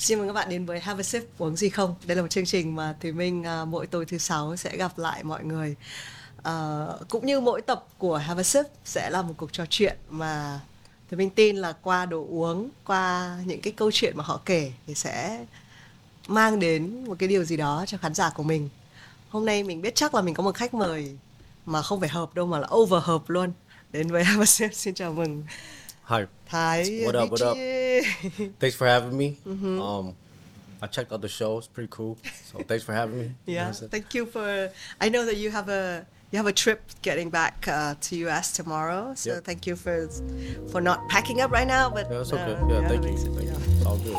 Xin mời các bạn đến với Have a Sip uống gì không? Đây là một chương trình mà Thùy Minh à, mỗi tối thứ sáu sẽ gặp lại mọi người. À, cũng như mỗi tập của Have a Sip sẽ là một cuộc trò chuyện mà Thùy Minh tin là qua đồ uống, qua những cái câu chuyện mà họ kể thì sẽ mang đến một cái điều gì đó cho khán giả của mình. Hôm nay mình biết chắc là mình có một khách mời mà không phải hợp đâu mà là over hợp luôn. Đến với Have a Sip xin chào mừng Hi. Thái. What up, what up? Thanks for having me. Mm-hmm. Um, I checked out the show. It's pretty cool. So thanks for having me. Yeah, That's it. thank you for. I know that you have a you have a trip getting back uh, to US tomorrow, so Yep. thank you for for not packing up right now. But Yeah, that's okay. uh, yeah, thank you. Thank yeah. you. It's all good.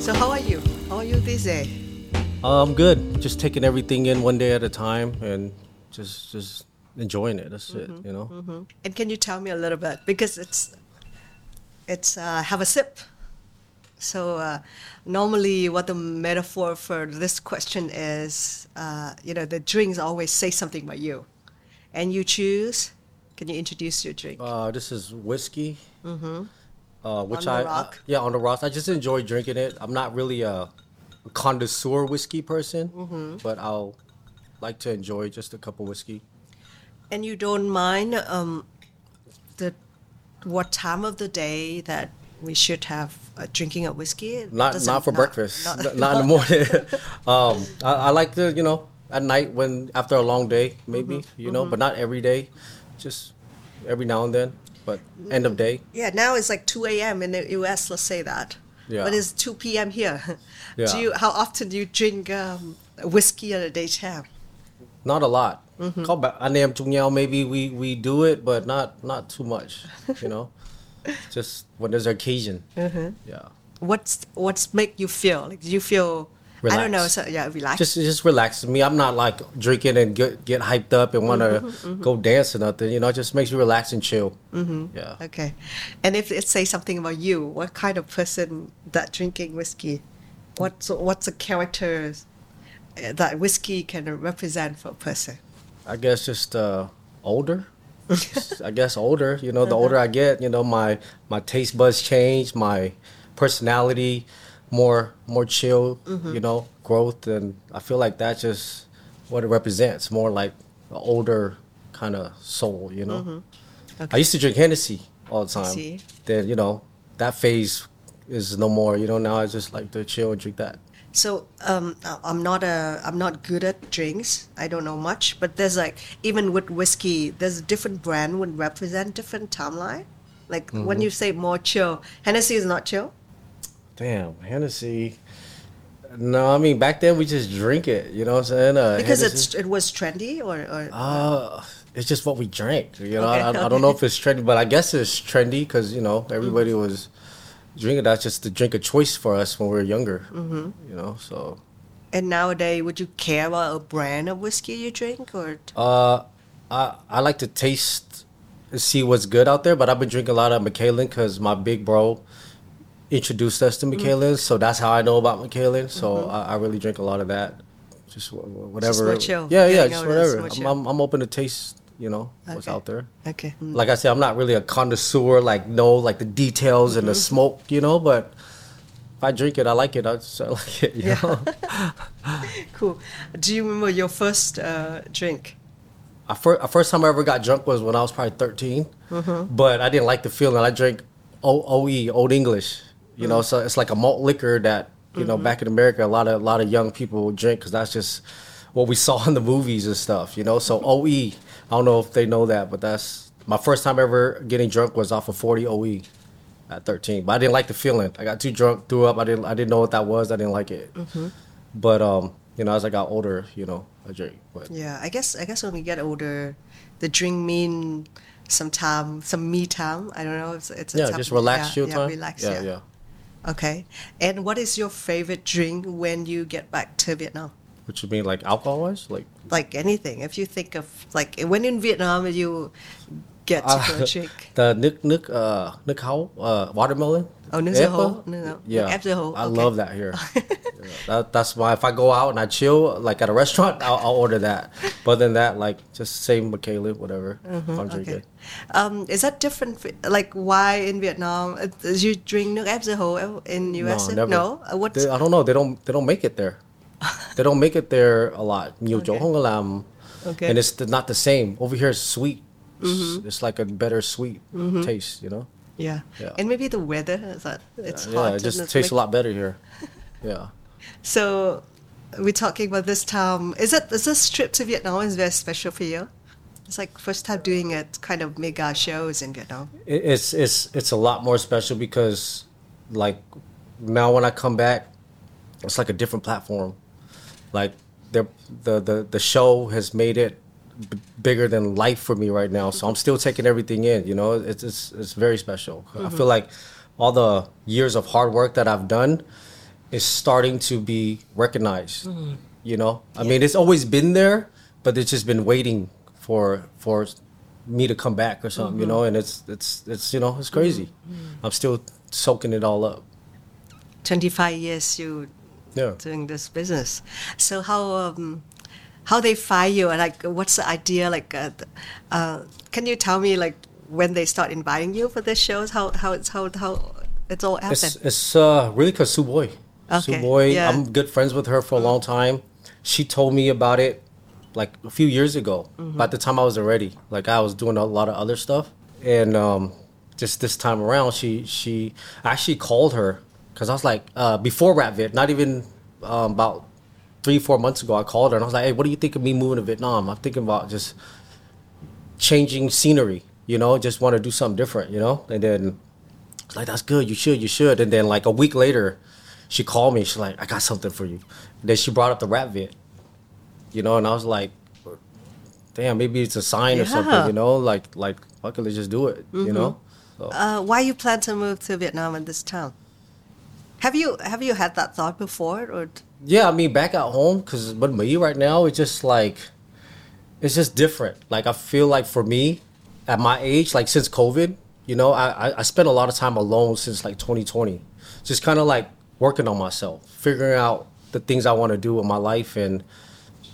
So how are you? How are you these days? I'm good. Just taking everything in one day at a time and just just enjoying it. That's Mm-hmm. it. You know. And can you tell me a little bit because it's it's uh, have a sip. So uh, normally, what the metaphor for this question is, uh, you know, the drinks always say something about you, and you choose. Can you introduce your drink? Uh, this is whiskey. Mm-hmm. Uh, which On the I, rock? I yeah on the rocks. I just enjoy drinking it. I'm not really a connoisseur whiskey person, Mm-hmm. but I'll like to enjoy just a cup of whiskey. And you don't mind um, the what time of the day that we should have uh, drinking a whiskey? Not doesn't- not for breakfast not- not, not in the morning um I, I like to you know at night when after a long day maybe Mm-hmm. you know but not every day just every now and then but end of day Yeah, now it's like 2 a.m. in the U.S. Let's say that. Yeah. But it's 2 p.m. here. Yeah. Do you? How often do you drink um, whiskey at a daytime? not a lot Mm-hmm. Call back anh em chung nhau maybe we we do it but not not too much you know just when there's an occasion Mm-hmm. yeah What's what's make you feel? Like do you feel? I don't know. So yeah, relax. just just relaxes me i'm not like drinking and get get hyped up and want to Mm-hmm, go dance or nothing you know it just makes you relax and chill Mm-hmm. yeah Okay. And if it say something about you, what kind of person that drinking whiskey? What's what's the characters uh, that whiskey can represent for a person? I guess just uh, older. I guess older. You know, the uh-huh. older I get, you know, my my taste buds change, my personality more more chill. Mm-hmm. You know, growth, and I feel like that's just what it represents. More like an older kind of soul. You know, mm-hmm. I used to drink Hennessy all the time. see. Then you know that phase is no more. You know, now I just like to chill and drink that. So um, I'm not a I'm not good at drinks. I don't know much, but there's like even with whiskey, there's a different brand would represent different timeline. Like when you say more chill, Hennessy is not chill. Damn, Hennessy. No, I mean back then we just drink it. You know what I'm saying? Uh, because Hennessy- it's it was trendy or, or Uh, it's just what we drank. You know, Okay, I, I don't know if it's trendy, but I guess it's trendy because you know everybody was drinking. That's just the drink of choice for us when we were younger. Mm-hmm. You know, so and nowadays would you care about a brand of whiskey you drink or uh, I I like to taste, see what's good out there. But I've been drinking a lot of Macallan because my big bro introduced us to Macallan, so that's how I know about Macallan. So I, I really drink a lot of that. Just wh- wh- whatever. chill. Yeah, Yeah, yeah, just whatever. I'm. I'm, I'm open to taste. You know what's out there. okay? Mm. like I said, I'm not really a connoisseur, like know like the details and the Mm-hmm. smoke, you know. But if I drink it, I like it. I just I like it, you Yeah. know. Cool. Do you remember your first uh, drink? I first, first time I ever got drunk was when I was probably 13, Mm-hmm. but I didn't like the feeling. I drank o- OE, Old English, you know. So it's like a malt liquor that you know back in America, a lot of a lot of young people drink because that's just what we saw in the movies and stuff, you know. So OE, I don't know if they know that, but that's my first time ever getting drunk was off of 40 OE at 13. But I didn't like the feeling. I got too drunk, threw up. I didn't I didn't know what that was. I didn't like it. But um, you know, as I got older, you know, I drink. But Yeah, I guess I guess when we get older, the drink mean some time, some me time. I don't know. It's, it's a yeah, just relax, yeah, chill yeah, time. Relax. yeah, Yeah, yeah. Okay. And what is your favorite drink when you get back to Vietnam? What would mean, like alcohol wise? Like Like anything. If you think of like when in Vietnam, you get to go drink? the nước nước uh nước hấu uh watermelon. Oh, nước dưa Apple? hấu. No. Yeah, dưa hấu, I okay. love that here. Yeah, that, that's why if I go out and I chill like at a restaurant, I'll, I'll order that. But than that, like just same with Caleb, whatever. if I'm drinking. Okay. Um, is that different? Like why in Vietnam uh, you drink nước ép dưa hấu in US? No, never. No. Uh, what's They- I don't know. They don't. They don't make it there. They don't make it there a lot. Nhiều chỗ Okay. không có làm. Okay. And it's not the same. Over here, it's sweet. It's, mm-hmm. it's like a better sweet mm-hmm. taste, you know. yeah. Yeah. And maybe the weather is that it's hot. yeah, it just tastes a lot better here. Yeah. So we're talking about this time. Is it is this trip to Vietnam is very special for you? It's like first time doing it, kind of mega shows in Vietnam. It, it's it's it's a lot more special because, like, now when I come back, it's like a different platform. Like, the the the the show has made it b- bigger than life for me right now. So I'm still taking everything in. You know, it's it's it's very special. I mm-hmm. feel like all the years of hard work that I've done is starting to be recognized. Mm-hmm. You know, I mean, it's always been there, but it's just been waiting for for me to come back or something. You mm-hmm. know, and it's it's it's you know it's crazy. I'm still soaking it all up. Twenty five years you Yeah. doing this business. So how um, how they find you? Like, what's the idea? Like, uh, uh, can you tell me like when they start inviting you for these shows? How how it's how how it's all It's happened? it's uh, really because Suboi. Sue Boy, yeah. I'm good friends with her for a long time. She told me about it like a few years ago. Mm-hmm. By the time I was already like I was doing a lot of other stuff, and um, just this time around, she she I actually called her because I was like uh, before Rap Việt, not even um, about three four months ago. I called her and I was like, hey, what do you think of me moving to Vietnam? I'm thinking about just changing scenery. You know, just want to do something different. You know, and then it's like that's good you should you should and then like a week later she called me she's like i got something for you and then she brought up the rap Việt you know and i was like damn maybe it's a sign or something you know like like fuck it let's just do it you know so, Uh, why you plan to move to Vietnam at this time? Have you have you had that thought before, or yeah i mean back at home because but me right now it's just like it's just different. Like i feel like for me at my age like since covid you know i i, spent a lot of time alone since like 2020 just kind of like working on myself figuring out the things i want to do in my life and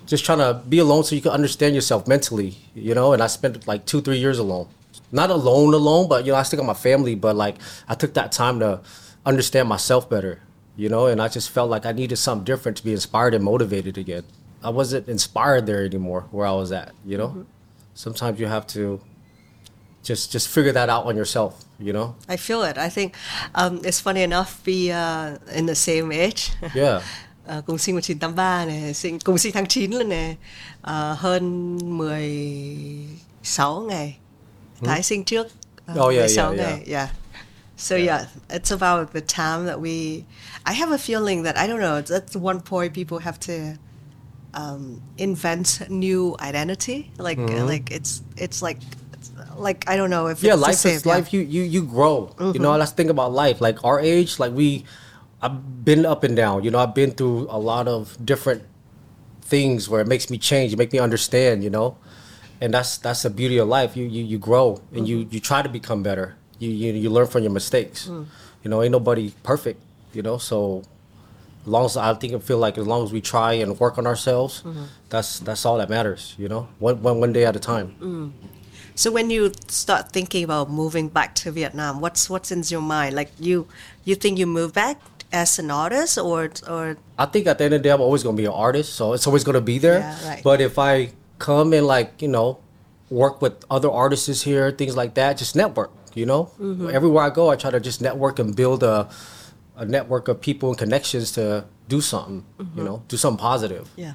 just trying to be alone so you can understand yourself mentally you know? And i spent like two three years alone. Not alone alone but you know i still got my family but like i took that time to understand myself better you know and i just felt like i needed something different to be inspired and motivated again i wasn't inspired there anymore where i was at you know sometimes you have to just just figure that out on yourself you know I feel it. I think um, it's funny enough we uh, in the same age. yeah Ờ, cùng sinh 1983 này, sinh cùng sinh tháng 9 lần này, Ờ, hơn 16 ngày. Thái sinh trước ờ, Oh, yeah, 16 yeah, ngày. Yeah. So Yeah. yeah, it's about the time that we. I have a feeling that I don't know. That's one point people have to um, invent new identity. Like like it's it's like it's like I don't know if Mm-hmm. yeah it's the life same, is yeah. life you you you grow you know let's think about life like our age like we i've been up and down you know i've been through a lot of different things where it makes me change it makes me understand you know and that's that's the beauty of life you you, you grow and you you try to become better you, you you learn from your mistakes mm. you know ain't nobody perfect you know so as long as I think I feel like as long as we try and work on ourselves, mm-hmm. that's that's all that matters. You know, one one one day at a time. Mm. So when you start thinking about moving back to Vietnam, what's what's in your mind? Like you you think you move back as an artist or or I think at the end of the day, I'm always gonna be an artist, so it's always gonna be there. Yeah, right. But if I come and like you know, work with other artists here, things like that, just network. You know, Mm-hmm. everywhere I go, I try to just network and build a a network of people and connections to do something. Mm-hmm. You know, do something positive. yeah.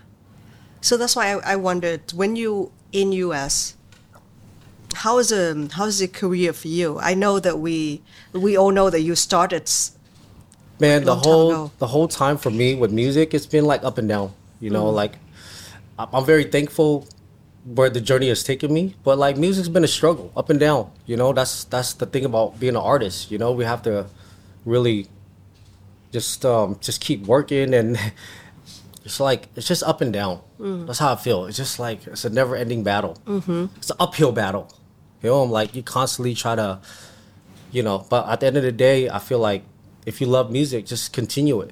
So that's why I, I wondered when you in US, how is um how is the career for you? I know that we we all know that you started Man, the whole the whole time for me with music, it's been like up and down. You know, Mm-hmm. like I'm very thankful where the journey has taken me, but like music's been a struggle, up and down. You know, that's that's the thing about being an artist. You know, we have to really just um just keep working and it's like it's just up and down. Mm. That's how I feel. It's just like it's a never ending battle. Mm-hmm. It's an uphill battle. You know, I'm like you constantly try to, you know. But at the end of the day, I feel like if you love music, just continue it.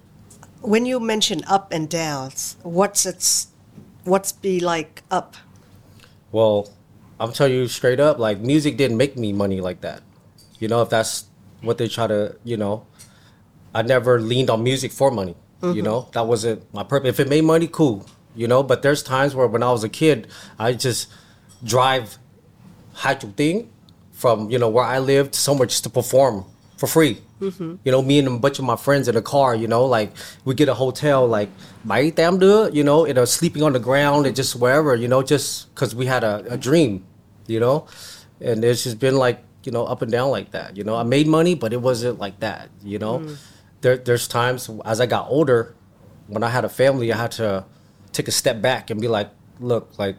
When you mention up and downs, what's it's what's be like up? Well, I'm telling you straight up, like music didn't make me money like that. You know, if that's what they try to, you know, I never leaned on music for money. You know, mm-hmm. that wasn't my purpose. If it made money, cool. You know, but there's times where when I was a kid, I just drive Hai Tinh from you know where I lived somewhere just to perform for free. Mm-hmm. You know, me and a bunch of my friends in a car. You know, like we get a hotel like bảy tám đứa. You know, you uh, know, sleeping on the ground and just wherever. You know, just because we had a, a dream. You know, and it's just been like you know up and down like that. You know, I made money, but it wasn't like that. You know, mm. there there's times as I got older, when I had a family, I had to take a step back and be like, look, like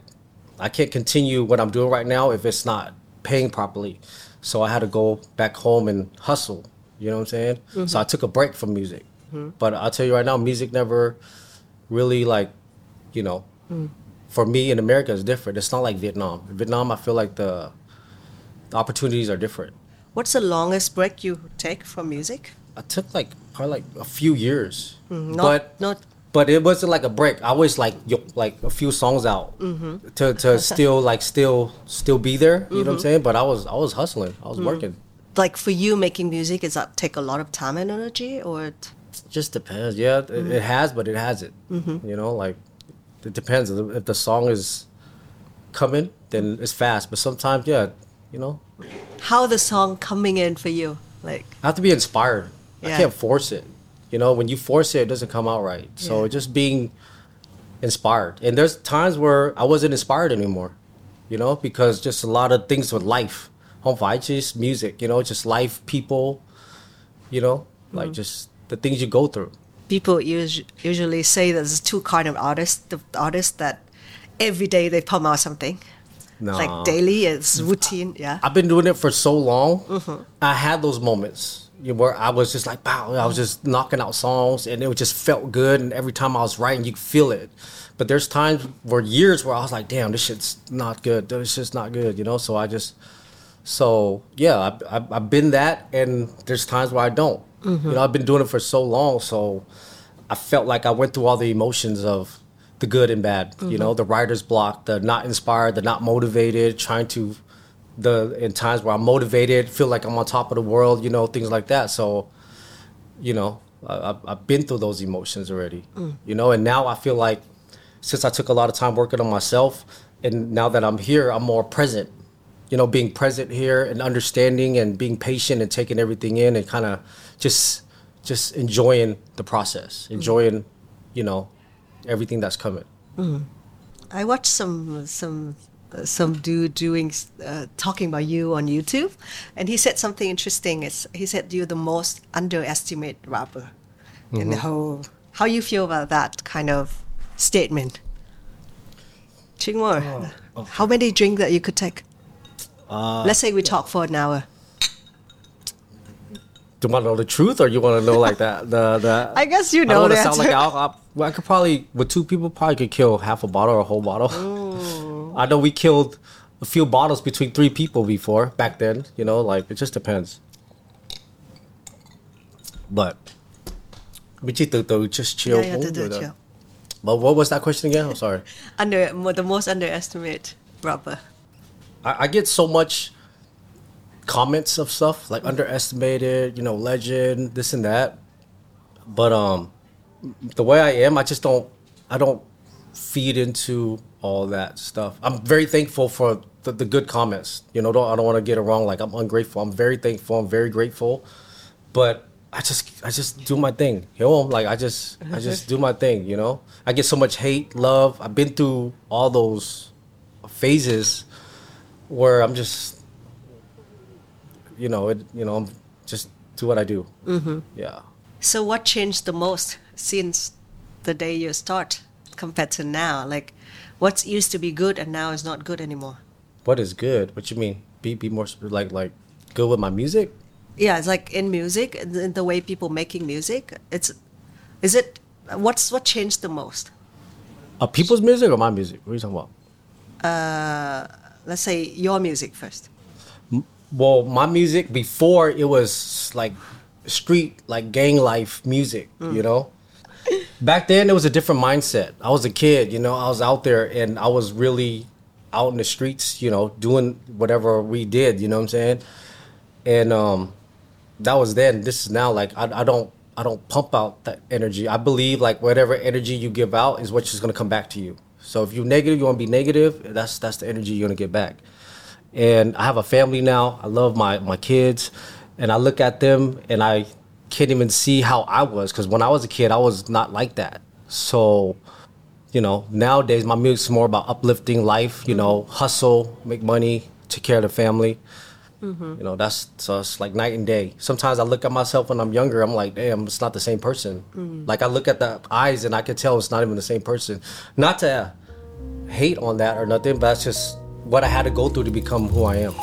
I can't continue what I'm doing right now if it's not paying properly. So I had to go back home and hustle. You know what I'm saying? So mm-hmm. I took a break from music. Mm-hmm. But I'll tell you right now, music never really like, you know, mm. for me in America is different. It's not like Vietnam. In Vietnam, I feel like the, the opportunities are different. What's the longest break you take from music? I took like probably like a few years, mm-hmm. Not but not but it wasn't like a break. I was like yo, like a few songs out to to still like still still be there. You know what I'm saying? But I was I was hustling. I was working. Like for you making music. Does that take a lot of time and energy, or it- It just depends. Yeah, it, mm-hmm. it has, but it hasn't. Mm-hmm. You know, like it depends. If the song is coming, then it's fast. But sometimes, yeah, you know, how the song coming in for you? Like I have to be inspired. I can't force it. You know, when you force it, it doesn't come out right. So Yeah. just being inspired. And there's times where I wasn't inspired anymore. You know, because just a lot of things with life. Không phải just music, you know, just life, people, you know, like mm. just the things you go through. people us- usually say there's two kind of artists: the artists that every day they pump out something, No. like daily, it's routine. Yeah. I've been doing it for so long. Mm-hmm. I had those moments where I was just like, wow, I was just knocking out songs and it just felt good. And every time I was writing, you could feel it. But there's times where years where I was like, damn, this shit's not good. This shit's not good, you know? So I just, so yeah, I've, I've, I've been that. And there's times where I don't. You mm-hmm. know, I've been doing it for so long. So I felt like I went through all the emotions of the good and bad, you know, mm-hmm. the writer's block, the not inspired, the not motivated, trying to the in times where I'm motivated, feel like I'm on top of the world, you know, things like that. So, you know, I, I've, I've been through those emotions already, mm. you know, and now I feel like since I took a lot of time working on myself, and now that I'm here, I'm more present. You know, being present here and understanding and being patient and taking everything in and kind of just just enjoying the process, enjoying, you know, everything that's coming. I watched some some uh, some dude doing uh, talking about you on YouTube, and he said something interesting. It's he said you're the most underestimated rapper in the whole. How you feel about that kind of statement? Ching Mo, how many drinks that you could take? Ah. Let's say we talk for an hour. Do you want to know the truth, or you want to know like that? The the. I guess you I know don't want to sound like alcohol. Well, I could probably with two people probably could kill half a bottle or a whole bottle. I know we killed a few bottles between three people before back then. You know, like it just depends. But we chỉ từ từ just chill. Yeah, yeah, uống từ từ rồi đó. chill. But what was that question again? I'm sorry. Under the most underestimated rapper. I, I get so much comments of stuff like underestimated, you know, legend, this and that. But um, the way I am, I just don't, I don't feed into all that stuff. I'm very thankful for the, the good comments. You know, don't, I don't want to get it wrong. Like I'm ungrateful. I'm very thankful. I'm very grateful. But I just, I just do my thing. You know, like I just, I just do my thing. You know, I get so much hate, love. I've been through all those phases where I'm just, you know, it, you know, I'm just do what I do. Mm-hmm. Yeah. So what changed the most since the day you start compared to now? Like what used to be good and now is not good anymore? What is good? What you mean? Be be more like like good with my music? Yeah, it's like in music, in the- way people making music. It's is it what's what changed the most? Uh, people's music or my music? What are you talking about? Uh, let's say your music first. Well, my music before it was like street, like gang life music, you know? Back then it was a different mindset. I was a kid, you know, I was out there and I was really out in the streets, you know, doing whatever we did, you know what I'm saying? And um that was then. This is now like I, I don't I don't pump out that energy. I believe like whatever energy you give out is what's just gonna come back to you. So if you're negative, you wanna be negative, that's that's the energy you're gonna get back and I have a family now. I love my my kids, and I look at them and I can't even see how I was because when I was a kid, I was not like that. So, you know, nowadays my music's more about uplifting life. You know, hustle, make money, take care of the family. You know, that's so it's like night and day. Sometimes I look at myself when I'm younger. I'm like, damn, it's not the same person. Like I look at the eyes and I can tell it's not even the same person. Not to hate on that or nothing, but that's just what I had to go through to become who I am.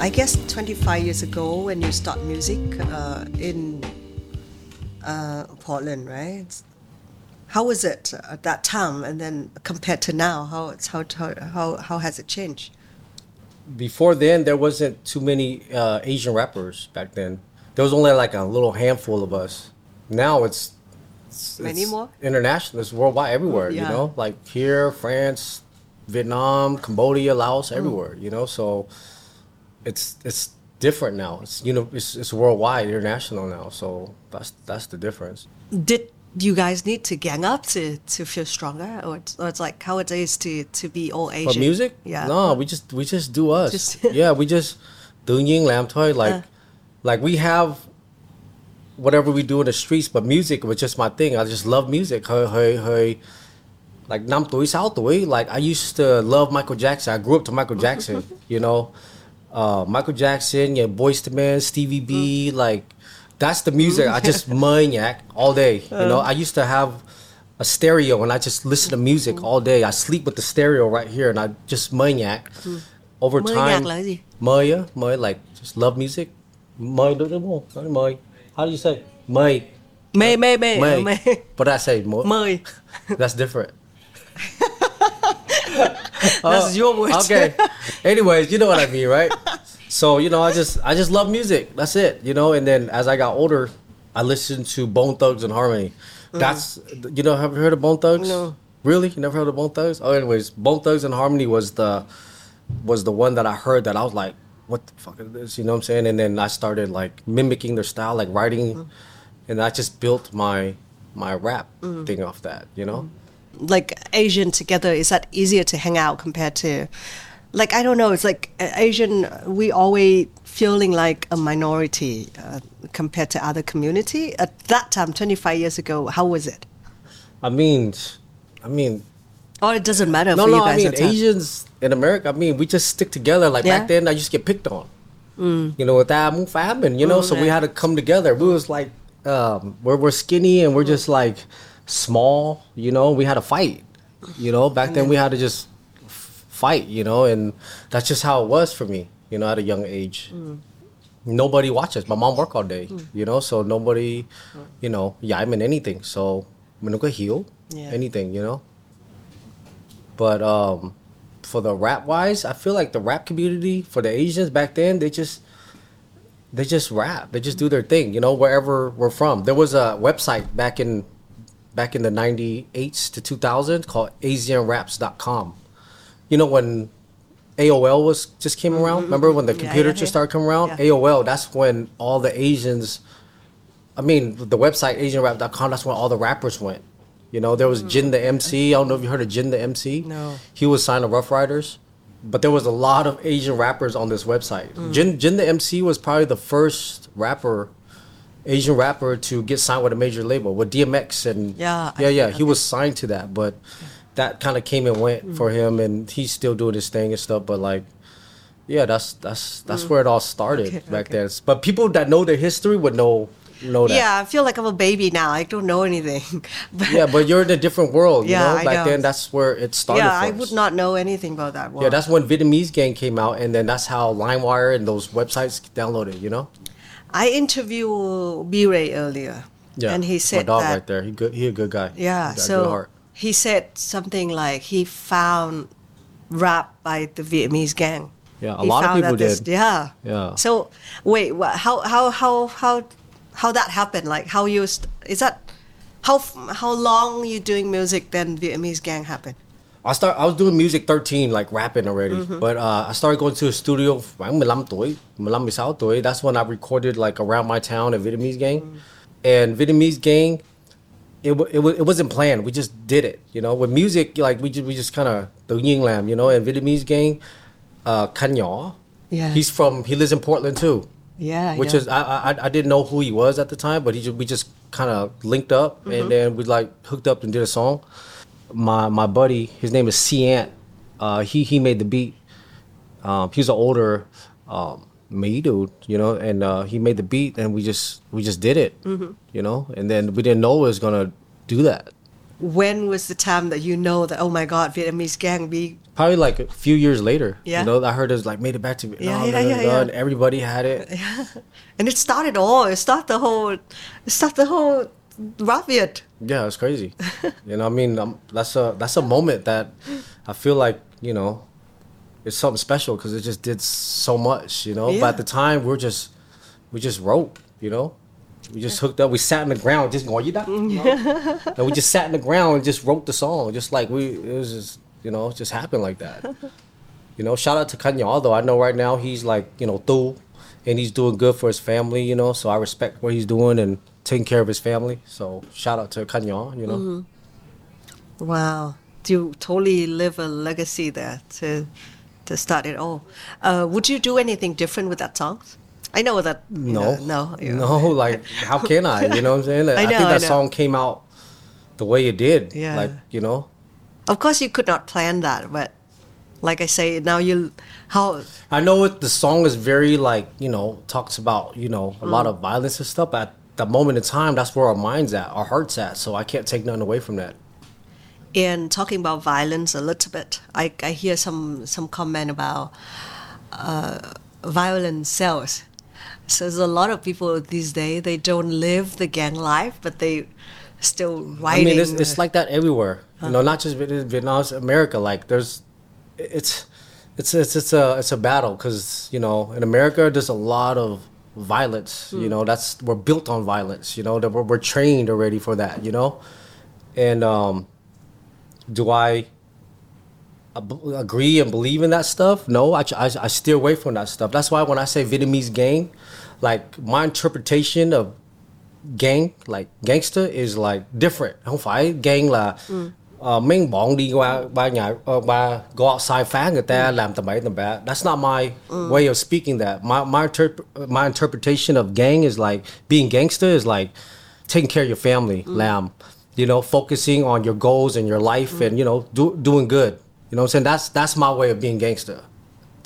I guess 25 years ago when you start music uh, in uh, Portland, right? How was it at that time, and then compared to now? How it's how how how, how has it changed? Before then, there wasn't too many uh, Asian rappers back then. There was only like a little handful of us. Now it's, it's Many it's more? international. It's worldwide, everywhere. You know, like here, France, Vietnam, Cambodia, Laos, everywhere. You know, so it's it's different now. It's you know it's, it's worldwide, international now. So that's that's the difference. Did you guys need to gang up to, to feel stronger, or it's, or it's like how it is to, to be all Asian? For music? yeah. No, we just we just do us. Just- yeah, we just tự ying làm toy Like Uh. like we have whatever we do in the streets, but music was just my thing. I just love music. Hơi hơi hơi like năm tuổi, sáu tuổi. Like I used to love Michael Jackson. I grew up to Michael Jackson. you know, uh, Michael Jackson, yeah, Boyz II Men, Stevie B. Like that's the music. I just maniac all day. You know, uh. I used to have a stereo and I just listen to music mm. all day. I sleep with the stereo right here and I just maniac. Mm. Over Mơ time, là cái gì? mời á, mời like just love music. Mời đúng đúng không? Nói mời. How do you say? Mời. Mê mê mê Mời. mê But I say mời. That's different. That's your words. Oh, Okay. Anyways, you know what I mean, right? So you know, I just I just love music. That's it. You know, and then as I got older, I listened to Bone Thugs and Harmony. Mm-hmm. That's you know, have you heard of Bone Thugs? No. Really? You never heard of Bone Thugs? Oh, anyways, Bone Thugs and Harmony was the was the one that I heard that I was like, what the fuck is this? You know what I'm saying? And then I started like mimicking their style, like writing, mm-hmm. and I just built my my rap mm-hmm. thing off that. You know. like Asian together, is that easier to hang out compared to, like I don't know, it's like uh, Asian. We always feeling like a minority uh, compared to other community. At that time, twenty five years ago, how was it? I mean, I mean, Or it doesn't matter no, for you no. I mean? Asians in America. I mean, we just stick together. Like Yeah. back then, I used to get picked on. You know, with that muốn famine. You know, Mm, so we had to come together. We was like, um, we're we're skinny and we're just like small. You know, we had to fight. You know, back then we had to just fight. You know, and that's just how it was for me. You know, at a young age. Mm. Nobody watches. My mom work all day. You know, so nobody, you know, yeah, I'm in anything. So mình don't heal Yeah. anything. You know. But um, for the rap wise, I feel like the rap community for the Asians back then, they just they just rap. They just do their thing, you know, wherever we're from. There was a website back in back in the 98s to 2000 called asianraps.com. You know when AOL was just came around? Remember when the Mm-hmm. Yeah, computer yeah, just yeah. started coming around? Yeah. AOL, that's when all the Asians I mean, the website asianrap.com, that's when all the rappers went. You know, there was Jin the MC. I don't know if you heard of Jin the MC. No. He was signed to Ruff Ryders. But there was a lot of Asian rappers on this website. Mm. Jin, Jin the MC was probably the first rapper, Asian rapper to get signed with a major label with DMX and Yeah, I- yeah, yeah. He was signed to that, but that kind of came and went Mm. for him, and he's still doing his thing and stuff. But like, yeah, that's that's that's where it all started Mm. Okay, back okay. then. But people that know their history would know know that. Yeah, I feel like I'm a baby now. I don't know anything. But Yeah, but you're in a different world, you Yeah, know. Back know. then, that's where it started. yeah, I would not know anything about that world. Yeah, that's when Vietnamese gang came out, and then that's how LimeWire and those websites downloaded. You know. I interviewed B Ray earlier. Yeah. and he said my dog that right there. He good. He a good guy. Yeah, He got a so good heart. He said something like he found rap by the Vietnamese gang. Yeah, a He lot of people that this- did. Yeah. Yeah. So wait, how how how how how that happened? Like how you st- is that how how long you doing music then Vietnamese gang happened? I start. I was doing music 13, like rapping already. But uh, I started going to a studio khoảng 15 tuổi, 15 16 tuổi. That's when I recorded like around my town at Vietnamese Gang, and Vietnamese Gang. It, it, it wasn't planned. We just did it, you know. With music, like we just we just kind of the Ying làm, you know. And Vietnamese Gang, uh, Khanh Nhỏ, Yeah. he's from he lives in Portland too. Yeah. which yeah. is I, I I didn't know who he was at the time, but he just, we just kind of linked up Mm-hmm. and then we like hooked up and did a song. My my buddy, his name is C Ant. Uh, he he made the beat. Um, he's an older um, me dude, you know, and uh, he made the beat and we just we just did it, Mm-hmm. you know, and then we didn't know it was gonna do that. when was the time that you know that oh my god Vietnamese gang be Probably like a few years later, Yeah. you know, I heard it was like made it back to me. Yeah, yeah, yeah, yeah. And everybody had it. and it started all it started the whole it started the whole rap Viet. Yeah, it's crazy. you know, I mean, um, that's a that's a moment that I feel like you know, it's something special because it just did so much. You know, but at the time we're just we just wrote. You know, we just hooked up. We sat in the ground, just going, you know, and we just sat in the ground and just wrote the song, just like we. It was just you know, it just happened like that. You know, shout out to Kanye. Although I know right now he's like you know through, and he's doing good for his family. You know, so I respect what he's doing and taking care of his family. So shout out to Kanye. You know. Mm-hmm. Wow, you totally live a legacy there to to start it all. Uh, would you do anything different with that song? I know that. No, know, no, you- no. Like, how can I? You know what I'm saying? I know, think that know. song came out the way it did. Yeah. Like, you know, Of course, you could not plan that, but like I say, now you how I know it. The song is very like, you know, talks about you know a Mm. lot of violence and stuff. But at the moment in time, that's where our minds at, our hearts at. So I can't take nothing away from that. In talking about violence a little bit, I, I hear some some comment about uh, violent cells. So there's a lot of people these days they don't live the gang life, but they still I mean, it's, it's like that everywhere. You know, not just Viet- Vietnam, it's America. Like, there's, it's, it's, it's, it's a, it's a battle because you know, in America, there's a lot of violence. You know, that's we're built on violence. You know, that we're, we're trained already for that. You know, and um, do I ab- agree and believe in that stuff? No, I, I, I steer away from that stuff. That's why when I say Vietnamese gang, like my interpretation of gang like gangster is like different. Không phải gang là uh, mấy bọn đi qua qua nhà uh, qua go outside phá người ta làm tầm bậy tầm bạ. That's not my way of speaking that. My my interp- my interpretation of gang is like being gangster is like taking care of your family làm you know focusing on your goals and your life and you know do, doing good you know what I'm saying that's that's my way of being gangster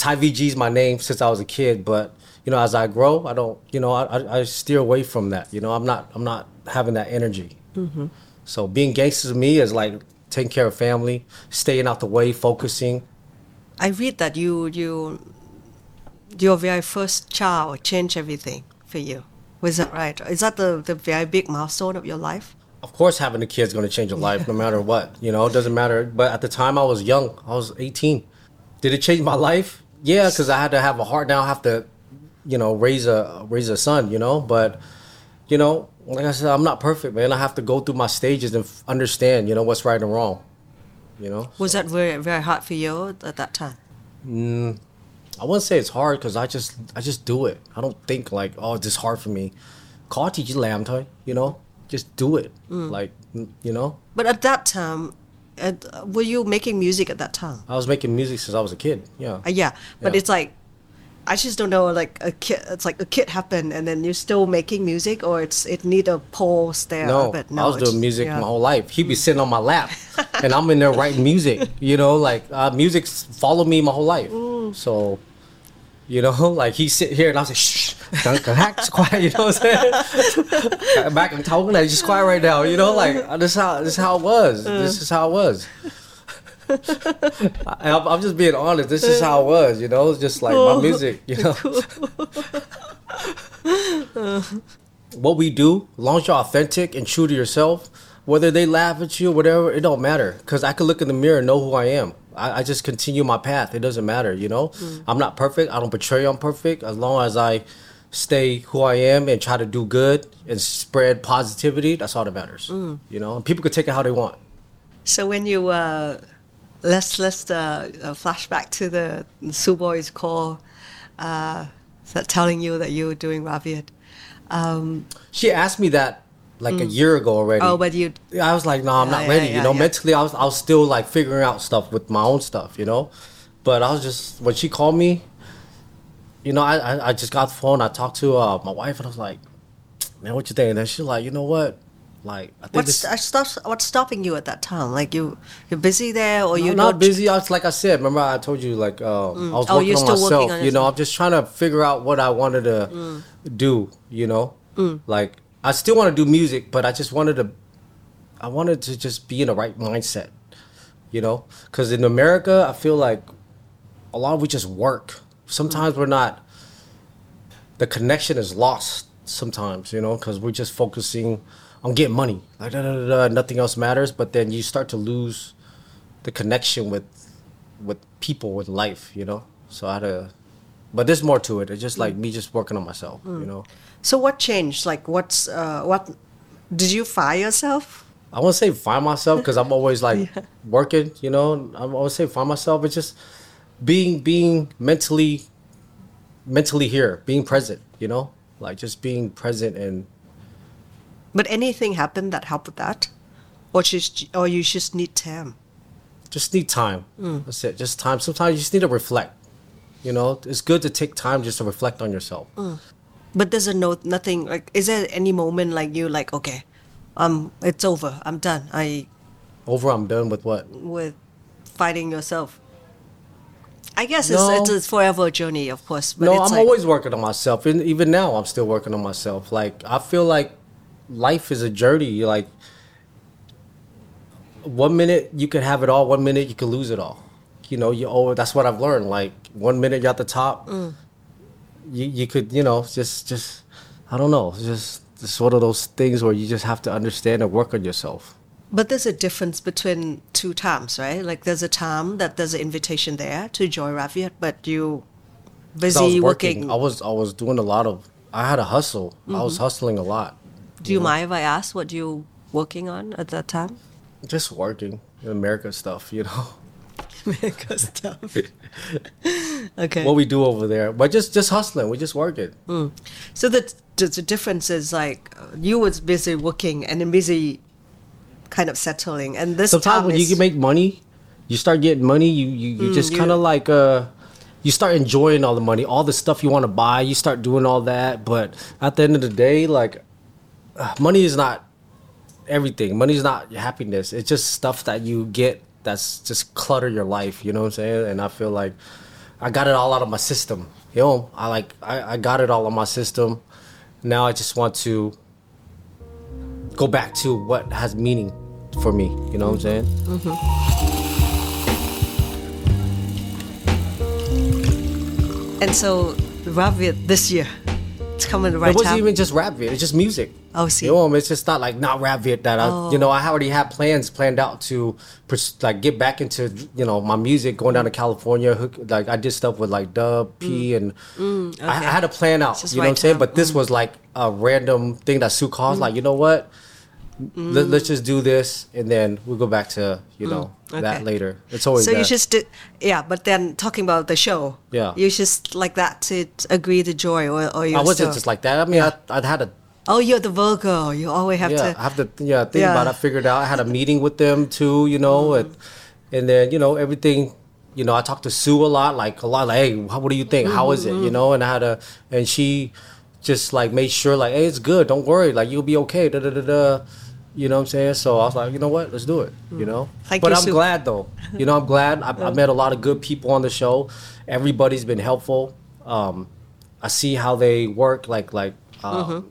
Thái VG is my name since I was a kid, but you know, as I grow, I don't, you know, I, I, I steer away from that. You know, I'm not, I'm not having that energy. Mm-hmm. So being gangster to me is like taking care of family, staying out the way, focusing. I read that you you your very first child changed everything for you. Was that right? Is that the, the very big milestone of your life? Of course, having a kid's going to change your life, no matter what. You know, it doesn't matter. But at the time, I was young. I was 18. Did it change my life? Yeah, because I had to have a heart. Now I have to, you know, raise a raise a son. You know, but you know, like I said, I'm not perfect, man. I have to go through my stages and f- understand, you know, what's right and wrong. You know, Was that very very hard for you at that time? mm, I wouldn't say it's hard because I just I just do it. I don't think like, oh, this is hard for me. Khó thì chỉ làm thôi, you know. Just do it, like you know. But at that time, uh, were you making music at that time? I was making music since I was a kid. Yeah. Uh, yeah, but Yeah. it's like I just don't know. Like a kid, it's like a kid happened, and then you're still making music, or it's it need a pause there. No, but I was doing music yeah. my whole life. He'd be sitting on my lap, and I'm in there writing music. You know, like uh, music followed me my whole life. So, you know, like he sit here and I was like, shh, don't just quiet. You know what I'm saying? Back in talking like just quiet right now. You know, like uh, this is how this is how it was. This is how it was. I, I'm, I'm just being honest. This is how it was. You know, it's just like my music. You know. what we do, as long as you're authentic and true to yourself, whether they laugh at you or whatever, it don't matter because I can look in the mirror and know who I am. I, I just continue my path. It doesn't matter, you know. I'm not perfect. I don't portray I'm perfect. As long as I stay who I am and try to do good and spread positivity, that's all that matters. You know, and people can take it how they want. So when you uh, let's let's uh, uh, flash back to the Suboi's call, uh, that telling you that you were doing Rap Việt. Um, She asked me that like a year ago already. oh, but you I was like, no, I'm Yeah, not ready. yeah, you know, yeah. mentally, I was, I was still like figuring out stuff with my own stuff. You know, but I was just when she called me, you know, I I, I just got the phone. I talked to uh, my wife, and I was like, man, what you think? And then she's like, you know what? Like, I think what's this, what's stopping you at that time? Like you you're busy there, or I'm you're not busy. I was like I said. Remember, I told you like uh, I was Oh, working on myself. working on you know. I'm just trying to figure out what I wanted to do. You know, like I still want to do music, but I just wanted to. I wanted to just be in the right mindset. You know, because in America, I feel like a lot of we just work. Sometimes we're not. The connection is lost sometimes, you know, because we're just focusing on getting money. Like da, da, da, da, nothing else matters. But then you start to lose the connection with with people with life you know so i had to but there's more to it it's just like me just working on myself you hmm. know So what changed? Like what's uh, what? Did you fire yourself? i won't say find myself because i'm always like working you know? I won't say find myself it's just being being mentally mentally here being present you know? Like just being present and But anything happened that helped with that, or just or you just need time? just need time. That's it. Just time. Sometimes you just need to reflect you know? It's good to take time just to reflect on yourself But there's a no nothing like. Is there any moment like you like okay, um, it's over. I'm done. I over i'm done with what with fighting yourself. I guess No. it's, it's a forever journey, of course. But no, I'm like, always working on myself, and even now, I'm still working on myself. Like I feel like life is a journey. Like one minute you could have it all, one minute you could lose it all. You know, you oh, that's what I've learned. Like one minute you're at the top, Mm. You you could you know just just I don't know, just it's one of those things where you just have to understand and work on yourself. But there's a difference between two times, right? Like there's a time that there's an invitation there to join Rap Việt, but you 'Cause I was busy working. working. I was I was doing a lot of. I had a hustle. I was mm-hmm. hustling a lot. Do you mind if I ask what you working on at that time? Just working in America stuff, you know. America stuff. okay. what we do over there. But just just hustling. We just working. so the, the the difference is like uh, you was busy working and then busy kind of settling, and this is Sometimes time when you can make money, you start getting money. You you, you just kind of like uh, you start enjoying all the money, all the stuff you want to buy. You start doing all that. But at the end of the day, like uh, money is not everything. Money is not happiness. It's just stuff that you get that's just clutter your life. You know what I'm saying? And I feel like I got it all out of my system. You know, I like I, I got it all on my system. Now I just want to go back to what has meaning for me. You know what I'm saying? Mm-hmm. and so rap Raviat this year, it's coming the right time. it wasn't time. even just rap Việt. It's just music. Oh, see. You know, it's just not like not rap Việt that I, you know, I oh. already had plans planned out to like get back into, you know, my music, going down to California. Hook, like I did stuff with like Dub P mm. and mm, I, I had a plan out. You know what I'm saying? But this mm. was like a random thing that Sue calls. Like you know what? Let, us just do this, and then we'll go back to you know okay. that later. It's always so you just did, yeah. But then talking about the show, Yeah. you just like that to agree to joy, or or you I wasn't still, just like that. I mean, I, I'd had a oh, you're the Virgo. You always have yeah, to. I have to yeah think Yeah. about. it. I figured out. I had a meeting with them too, you know, mm. and and then you know everything. You know, I talked to Sue a lot, like a lot, like, hey, what do you think? How is it? Mm-hmm, you know, and I had a, and she just like made sure, like, hey, it's good. Don't worry, like you'll be okay. Da da da da. You know what I'm saying? So I was like, you know what? Let's do it. Mm. You know. Thank but you, I'm Sue. glad though. You know, I'm glad. I, I mm. met a lot of good people on the show. Everybody's been helpful. Um, I see how they work. Like like. Uh, mm-hmm.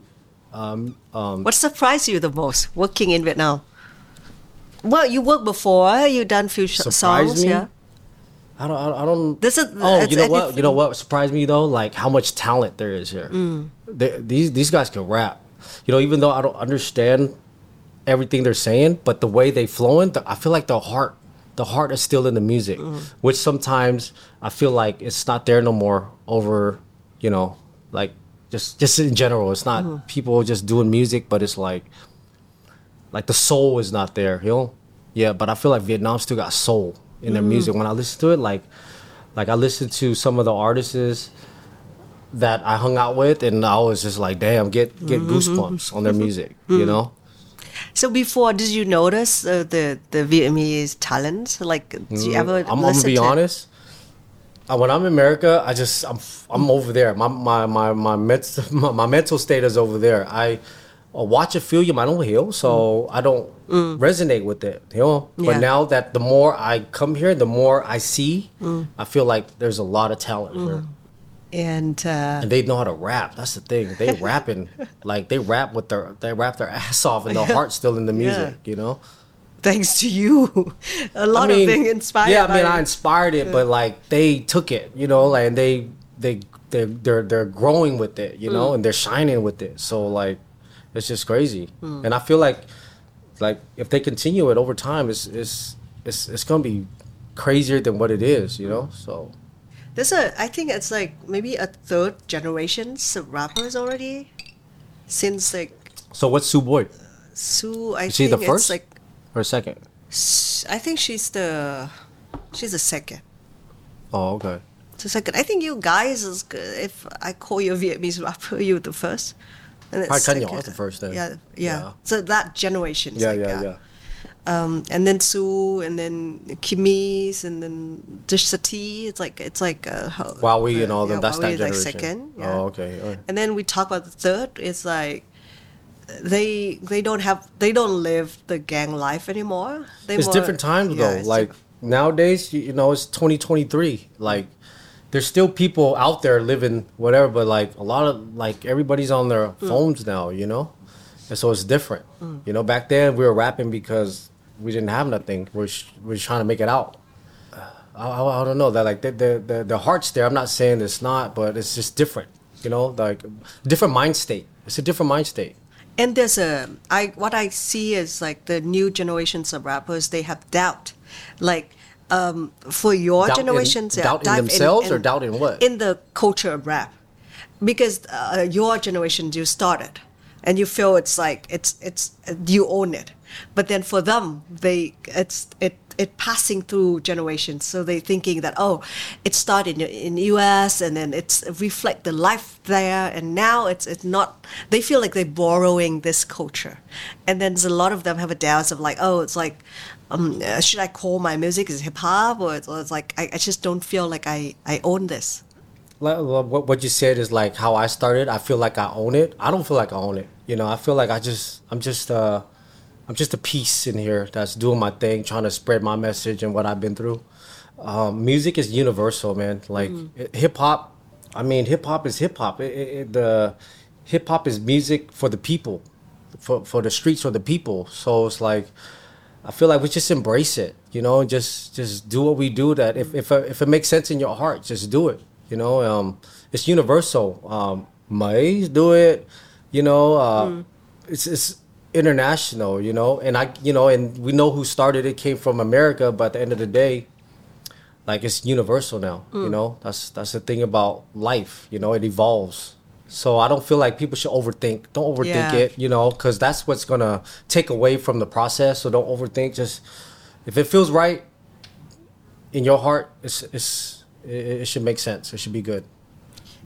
Um, um, what surprised you the most working in Vietnam? Well, you worked before. You done few songs, me? yeah. I don't. I don't- This is- Oh, you know what? You know what surprised me though? Like how much talent there is here. Mm. They, these these guys can rap. You know, even though I don't understand everything they're saying, but the way they flowing, the, I feel like the heart, the heart is still in the music, mm. which sometimes I feel like it's not there no more. Over, you know, like just just in general, it's not mm-hmm. people just doing music, but it's like like the soul is not there, you know. Yeah, but I feel like Vietnam still got soul in their mm-hmm. music. When I listen to it, like like I listened to some of the artists that I hung out with, and I was just like, damn, get get mm-hmm. goosebumps on their music, you know. So before, did you notice uh, the the Vietnamese talents? Like, did you mm, ever? Mm, I'm, I'm gonna be honest. Uh, when I'm in America, I just I'm I'm over there. My my my my, met, my, my mental state is over there. I uh, watch a film, I don't heal, so I don't resonate with it. You know. Mm. Yeah. But now that the more I come here, the more I see, Mm. I feel like there's a lot of talent here. and uh, And they know how to rap. That's the thing. They rapping like they rap with their they rap their ass off, and their heart's still in the music. You know. Thanks to you, a lot I mean, of being inspired. Yeah, I mean, I inspired it, but like they took it, you know, like and they they they they're they're growing with it, you Mm. know, and they're shining with it. So like, it's just crazy, Mm. and I feel like like if they continue it over time, it's it's it's it's gonna be crazier than what it is, you know. So There's a, I think it's like maybe a third generation of rappers already, since like so what's Suboi? Sue. I Is think the first it's like or second? I think she's the, she's the second. Oh, okay. The second. I think you guys is good. If I call you a Vietnamese rapper, you the first. And it's Probably Kanye second. was the first then. Yeah, yeah, Yeah. So that generation. Yeah, like yeah, that. yeah. Um, and then Sue, and then Kimmese, and then Dishati. It's like it's like uh, how- Wowy and all them. yeah, that's that Wowy is like generation. second. Yeah. Oh, okay. Right. And then we talk about the third. It's like they they don't have they don't live the gang life anymore. They it's more- different times yeah, though. Like nowadays, you, know, it's 2023. Like there's still people out there living whatever, but like a lot of like everybody's on their Mm. phones now, you know, and so it's different. You know, back then we were rapping because we didn't have nothing. We're sh- we're trying to make it out. I, I, I don't know that like the, the the the heart's there. I'm not saying it's not, but it's just different. You know, like different mind state. It's a different mind state. And there's a I what I see is like the new generations of rappers they have doubt, like um, for your Doubt in- generations, yeah, doubt in dive themselves or doubt in what? In the culture of rap, because uh, your generation you started, and you feel it's like it's it's you own it, but then for them they it's it it passing through generations, so they thinking that oh, it started in, in U.S. and then it's reflect the life there, and now it's it's not. They feel like they're borrowing this culture, and then a lot of them have a doubts of like oh, it's like. Um, should I call my music as hip hop or it's, or it's like I, I just don't feel like I, I own this. What what you said is like how I started. I feel like I own it. I don't feel like I own it. You know, I feel like I just I'm just uh I'm just a piece in here that's doing my thing, trying to spread my message and what I've been through. Um, music is universal, man. Like hip hop. I mean, hip hop is hip hop. The hip hop is music for the people, for for the streets for the people. So it's like. I feel like we just embrace it, you know, and just just do what we do. That if if if it makes sense in your heart, just do it. You know, um, it's universal. Um, Mays do it. You know, uh, it's it's international. You know, and I you know, and we know who started it came from America, but at the end of the day, like it's universal now. You know, that's that's the thing about life. You know, it evolves. So I don't feel like people should overthink. Don't overthink Yeah. it. You know, because that's what's gonna take away from the process. So don't overthink. Just if it feels right in your heart, it's it's it, it should make sense. It should be good.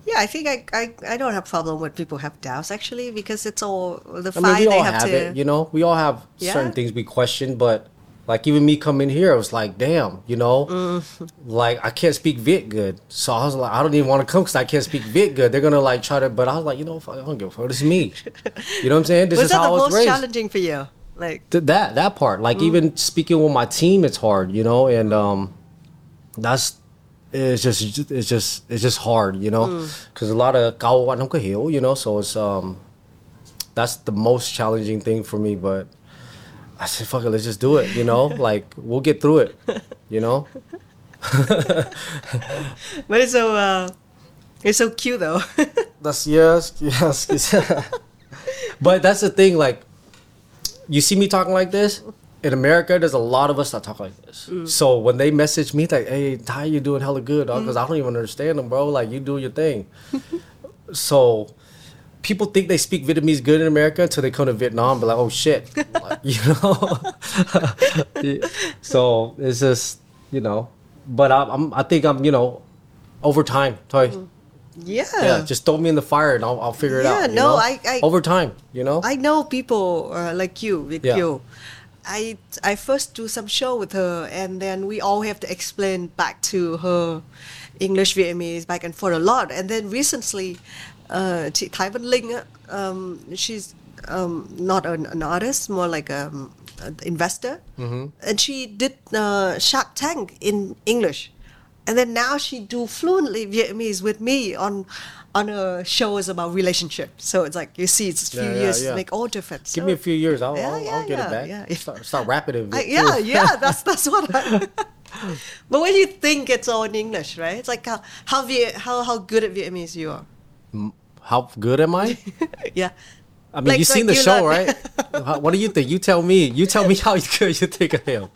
Yeah, I think I, I, I don't have problem with people have doubts actually because it's all the I mean, we they all have, have, to. it. You know, we all have Yeah. certain things we question, but. Like even me coming here, I was like, damn, you know, Mm. like I can't speak Viet good, so I was like, I don't even want to come because I can't speak Viet good. They're gonna like try to, but I was like, you know, I don't give a fuck. This is me. You know what I'm saying? This was is that how the I was most raised. challenging for you? Like Th- that that part like even speaking with my team it's hard you know and um that's it's just it's just it's just hard you know because a lot of không có you know so it's um that's the most challenging thing for me but I said fuck it let's just do it you know like we'll get through it you know but it's so uh, it's so cute though. That's yes. yes. but that's the thing, like you see me talking like this. In America, there's a lot of us that talk like this. So when they message me like, "Hey, Ty, you doing hella good," because I don't even understand them, bro. Like you do your thing. so people think they speak Vietnamese good in America until they come to Vietnam, but like, oh shit, Like, you know. so it's just you know, but I, I'm I think I'm you know, over time, Toy. Yeah. Yeah, just throw me in the fire and I'll, I'll figure it Yeah, out. you no, know? I- I- over time, you know. I know people uh, like you, with Yeah. you. I I first do some show with her, and then we all have to explain back to her English Vietnamese back and forth a lot. And then recently, uh, chị Thái Vân Linh, um, she's um, not an, an artist, more like um, an investor, Mm-hmm. and she did uh, Shark Tank in English. And then now she do fluently Vietnamese with me on on a show is about relationship. So it's like you see, it's a few Yeah, years yeah. make all difference. Give So- me a few years, I'll, I'll, I'll get it back. yeah. Start, start rapping it. I, yeah, yeah, that's that's what. I, but when you think it's all in English, right? It's like how how Viet, how how good at Vietnamese you are. How good am I? yeah. I mean, Like- you've seen like the you show, right? How- what do you think? You tell me. You tell me how good you think I am.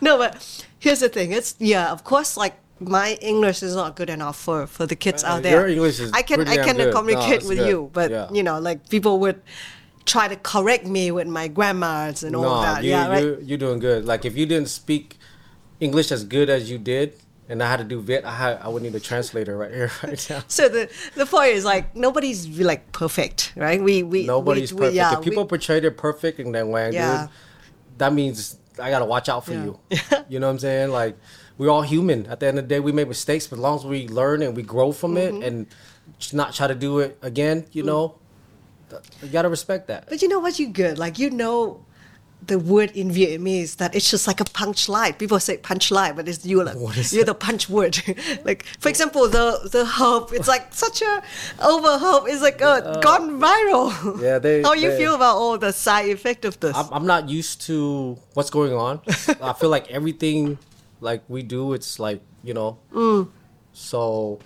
No, but here's the thing. It's yeah, of course, like my English is not good enough for for the kids Uh, out there. your English is I can I can good. No, communicate it's with good. you, but Yeah. you know, like people would try to correct me with my grammars and all that. you, yeah, right. you, you're doing good. Like if you didn't speak English as good as you did, and I had to do Viet, I had, I would need a translator right here, right now. So the the point is like nobody's like perfect, right? We we Nobody's we, perfect. We, yeah, if people we, portray they're perfect in that way, Yeah. that means I gotta watch out for Yeah. you. you know what I'm saying? Like we're all human. At the end of the day, we make mistakes, but as long as we learn and we grow from Mm-hmm. it and not try to do it again, you know, th- you gotta respect that. But you know what? You good. Like you know the word in Vietnamese that it's just like a punch line. People say punch line, but it's you like you're the punch word. like for example, the the herb. It's like such a over herb. It's like uh, gone viral. yeah, they- How you they- feel about all the side effect of this? I'm, I'm not used to what's going on. I feel like everything like we do, it's like you know. Mm. So,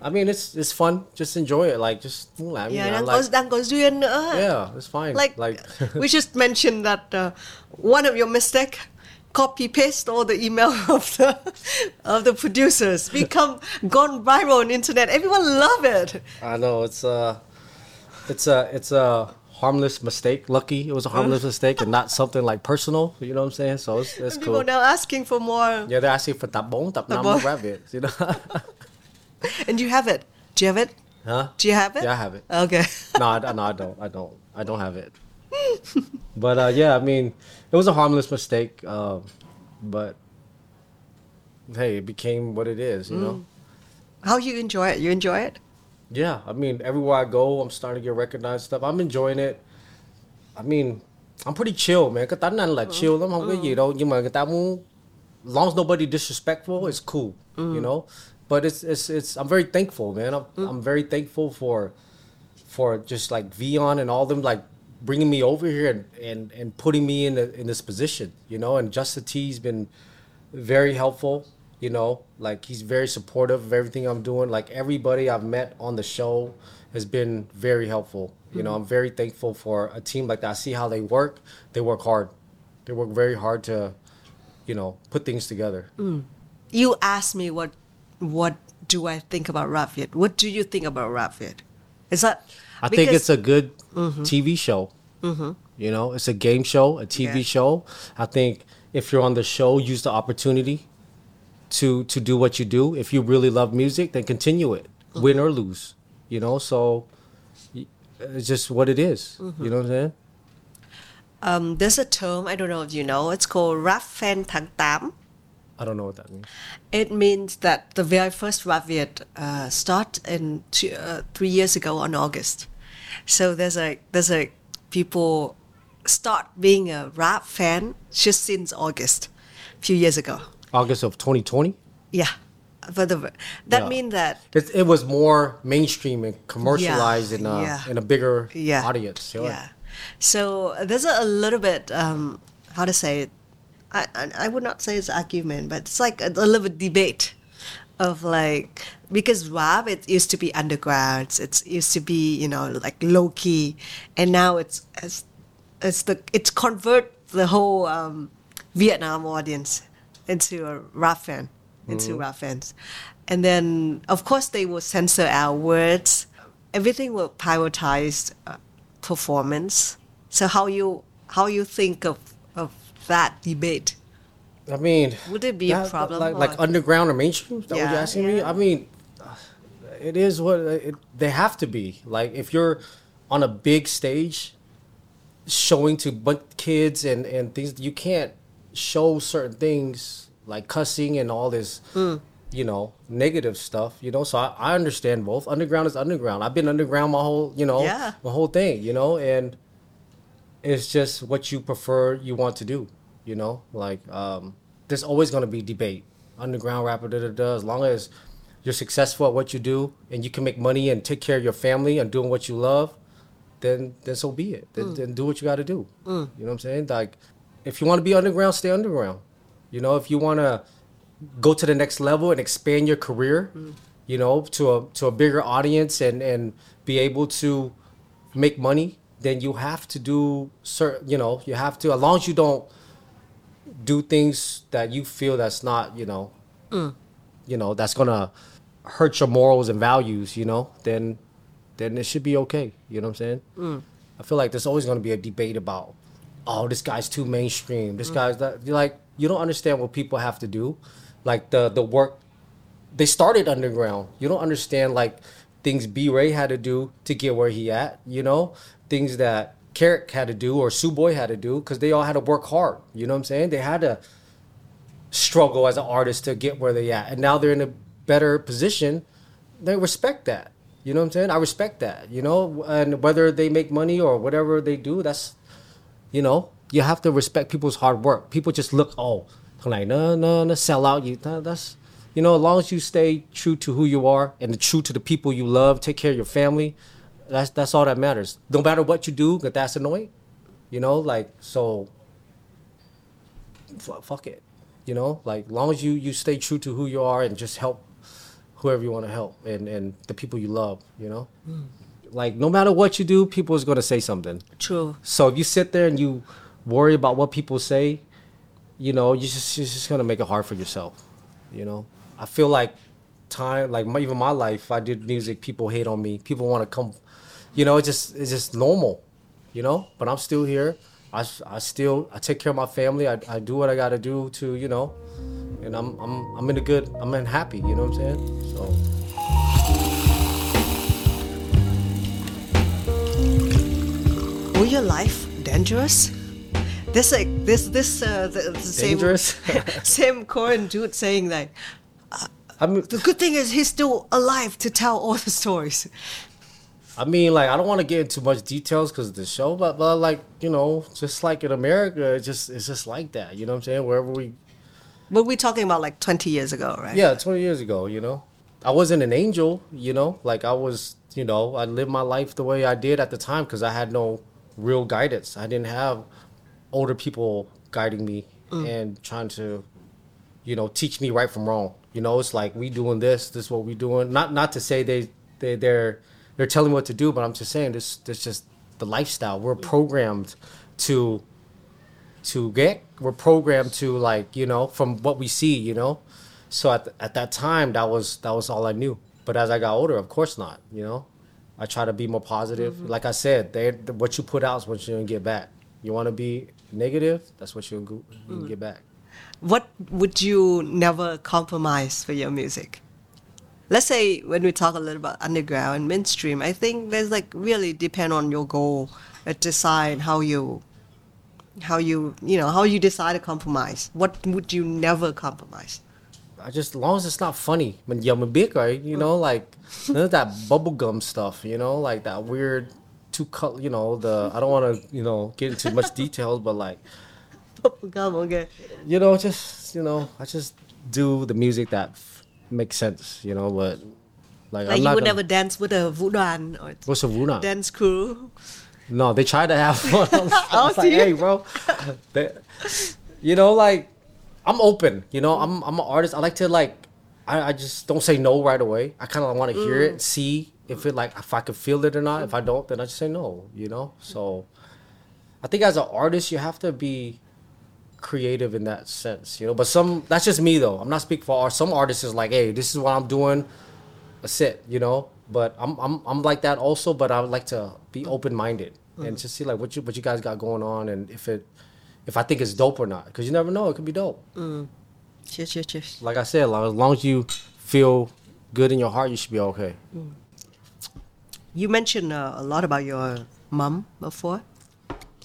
I mean, it's it's fun. Just enjoy it. Like just yeah, đang like, có đang có duyên nữa. yeah, it's fine. Like, like we just mentioned that uh, one of your mistake copy paste all the email of the of the producers become gone viral on internet. Everyone love it. I know it's a, it's a, it's a harmless mistake. Lucky it was a harmless mistake and not something like personal. You know what I'm saying? So it's, it's And people cool. now asking for more. Yeah, they're asking for tập 4, tập 5 bốn. rabbit. You know? And you have it. Do you have it? huh? Do you have it? Yeah, I have it. Okay. no, I, no, I don't. I don't. I don't have it. but uh, yeah, I mean, it was a harmless mistake. Um, but hey, it became what it is. You know. How you enjoy it? You enjoy it? Yeah, I mean, everywhere I go, I'm starting to get recognized stuff. I'm enjoying it. I mean, I'm pretty chill, man. Cái tánh anh là chill lắm, không có gì đâu. Nhưng mà người ta muốn, as long as nobody disrespectful, it's cool, you mm-hmm. know. But it's it's it's. I'm very thankful, man. I'm mm-hmm. I'm very thankful for, for just like VieON and all them like bringing me over here and and and putting me in a, in this position, you know. And JustaTee's been very helpful you know like he's very supportive of everything i'm doing. Like everybody i've met on the show has been very helpful. You know mm-hmm. i'm very thankful for a team like that. I see how they work. They work hard. They work very hard to you know put things together. Mm. You asked me what what do I think about Rap What do you think about Rap Is that i think it's a good mm-hmm. tv show. Mm-hmm. You know it's a game show a tv Yeah. show. I think if you're on the show use the opportunity to to do what you do if you really love music then continue it win or lose you know so it's just what it is. you know what i'm saying um, there's a term I don't know if you know. It's called Rap Fan tháng 8. i don't know what that means It means that the very first Rap Việt uh, start in two, uh, three years ago on August. So there's a there's a people start being a rap fan just since August, a few years ago. August of 2020 Yeah, but the, that Yeah. means that it, it was more mainstream and commercialized in a yeah. in a bigger yeah audience? Yeah. So there's a, a little bit um, how to say it. I, I I would not say it's argument, but it's like a, a little bit debate of like because rap it used to be underground, it's used to be you know like low key, and now it's as it's the it's convert the whole um, Vietnam audience into a rap fan, into rap fans, and then of course they will censor our words. Everything will prioritize uh, performance. So how you how you think of of that debate? I mean, Would it be a problem Like, like underground or mainstream? That what Yeah, you're asking me? I mean, it is what it, they have to be. Like if you're on a big stage, showing to kids and and things, you can't show certain things like cussing and all this. Hmm. You know, negative stuff. You know, so I, I understand both. Underground is underground. I've been underground my whole, you know, Yeah. my whole thing. You know, and it's just what you prefer you want to do you know like um, there's always going to be debate underground rapper da, da, da, as long as you're successful at what you do and you can make money and take care of your family and doing what you love then then so be it then, then do what you got to do you know what i'm saying like if you want to be underground stay underground. You know if you want to go to the next level and expand your career mm. you know to a to a bigger audience and and be able to make money then you have to do certain you know you have to as long as you don't do things that you feel that's not you know mm. you know that's gonna hurt your morals and values you know then then it should be okay. You know what i'm saying? Mm. I feel like there's always gonna be a debate about oh this guy's too mainstream this mm. guy's that you're like you don't understand what people have to do like the the work they started underground. You don't understand like things B Ray had to do to get where he at. You know things that Karik had to do or Suboi had to do because they all had to work hard. You know what I'm saying? They had to struggle as an artist to get where they at, and now they're in a better position. They respect that. You know what I'm saying? I respect that. You know, and whether they make money or whatever they do, that's you know, you have to respect people's hard work. People just look, oh, like no, no, no, sell out. You that- that's, you know, as long as you stay true to who you are and true to the people you love, take care of your family. That's that's all that matters. No matter what you do, that that's annoying. You know, like so. F- fuck it, you know. Like long as you you stay true to who you are and just help whoever you want to help and and the people you love. You know, hmm. Like no matter what you do, people is gonna say something. True. So if you sit there and you worry about what people say, you know, you just you're just gonna make it hard for yourself. You know, I feel like time, like my, even my life, I did music. People hate on me. People want to come. You know, it's just it's just normal. You know, but I'm still here. I, I still I take care of my family. I, I do what I got to do to you know, and I'm I'm I'm in a good I'm in happy. You know what I'm saying? So. Your life dangerous? This like this this uh, the, the same Dangerous? same Korean dude saying like I mean, the good thing is he's still alive to tell all the stories. I mean, like I don't want to get into much details because of the show, but, but like you know, just like in America, it's just it's just like that. You know what I'm saying? Wherever we, But we're talking about like 20 years ago, right? yeah, 20 years ago, you know, I wasn't an angel. You know, like I was, you know, I lived my life the way I did at the time because I had no real guidance. I didn't have older people guiding me mm. and trying to, you know, teach me right from wrong. You know, it's like we doing this, this is what we doing. Not not to say they they they're they're telling me what to do, but I'm just saying this this just the lifestyle. We're mm. programmed to to get. We're programmed to like you know from what we see. You know, so at at that time that was that was all I knew. But as I got older, of course not. You know, I try to be more positive. Mm-hmm. Like I said, they what you put out is what you're gonna get back. You want to be negative, that's what you're gonna go- you can mm. get back. What would you never compromise for your music? Let's say when we talk a little about underground and mainstream, I think there's like really depend on your goal and decide how you how you you know how you decide to compromise. What would you never compromise? I just as long as it's not funny. When you're big, right? You know, like none of that bubblegum stuff. You know, like that weird two cut. You know, the I don't want to you know get into much details, but like Come okay. you know, just you know, I just do the music that f- makes sense. You know, but like, Like you would gonna- never dance with a đoàn or What's a dance crew. No, they try to have fun. I was, I was Oh, like, hey, bro. They- you know, like I'm open. You know, I'm I'm an artist. I like to like, I, I just don't say no right away. I kind of want to hear Mm. it, see if it like if I can feel it or not. If I don't, then I just say no. You know, so I think as an artist, you have to be creative in that sense, you know. But some that's just me though. I'm not speaking for art. Some artists is like, hey, this is what I'm doing. That's it, you know. But I'm I'm I'm like that also. But I would like to be open minded and just see like what you what you guys got going on and if it if I think it's dope or not because you never know. It could be dope. Cheers, cheers, cheers. Like I said, like, as long as you feel good in your heart, you should be okay. You mentioned uh, a lot about your mom before.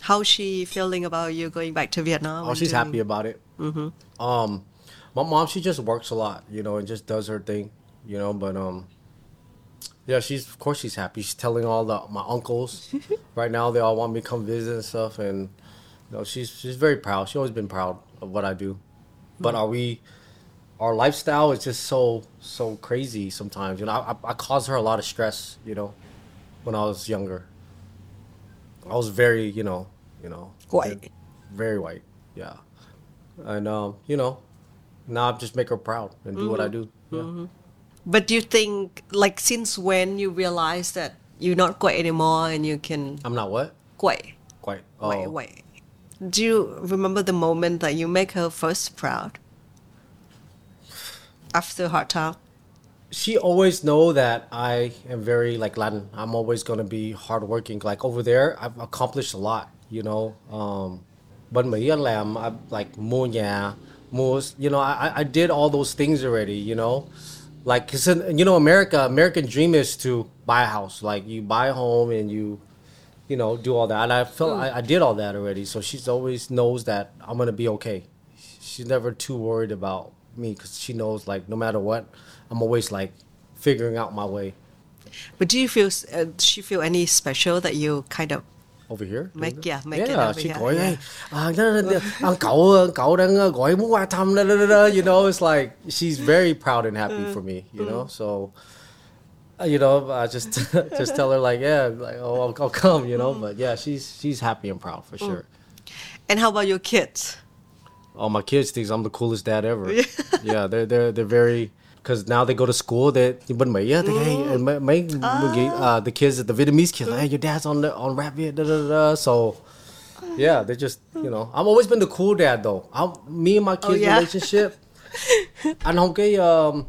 How's she feeling about you going back to Vietnam? Oh, she's doing- happy about it. Mm-hmm. Um, my mom, she just works a lot, you know, and just does her thing, you know. But um, yeah, she's of course she's happy. She's telling all the my uncles right now they all want me to come visit and stuff, and know she's she's very proud. She's always been proud of what I do. But hmm. are we? Our lifestyle is just so so crazy sometimes. You know, I, I, I caused her a lot of stress. You know, when I was younger, I was very you know you know White. very white. Yeah, and um, you know, now I just make her proud and do what I mm-hmm. do. Yeah. Mm-hmm. But do you think, like, since when you realize that you're not quite anymore and you can I'm not what quite, quite. Oh, wait, wait. Do you remember the moment that you make her first proud? After hard time? she always know that I am very like Latin. I'm always gonna be hardworking. Like over there, I've accomplished a lot. You know, um, bên Mỹ làm I like mua nhà. You know, I I- I did all those things already. You know, like 'cause in, you know America, American dream is to buy a house. Like you buy a home and you, you know, do all that. And I felt I, I did all that already. So she's always knows that I'm gonna be okay. She's never too worried about me because she knows like no matter what, I'm always like figuring out my way But do you feel, uh, does she feel any special that you kind of over here. Make- yeah, make it yeah, over she here, gọi yeah. hey, à, đó, đó, anh cậu cậu đang uh, gọi muốn qua thăm you know it's like she's very proud and happy for me you know so uh, Uh, you know I just just tell her like yeah like oh I'll, I'll come you know mm-hmm. but yeah she's she's happy and proud for mm. sure And how about your kids? all my kids thinks I'm the coolest dad ever. yeah, they're they're they're very because now they go to school. They but Mỹ á, they hey mm. and mấy mấy ah. uh, the kids the Vietnamese kids like, hey your dad's on the on rap Việt da, da, da, so yeah they just you know I've always been the cool dad though. I'm, me and my oh, kids yeah? relationship. anh không cái um,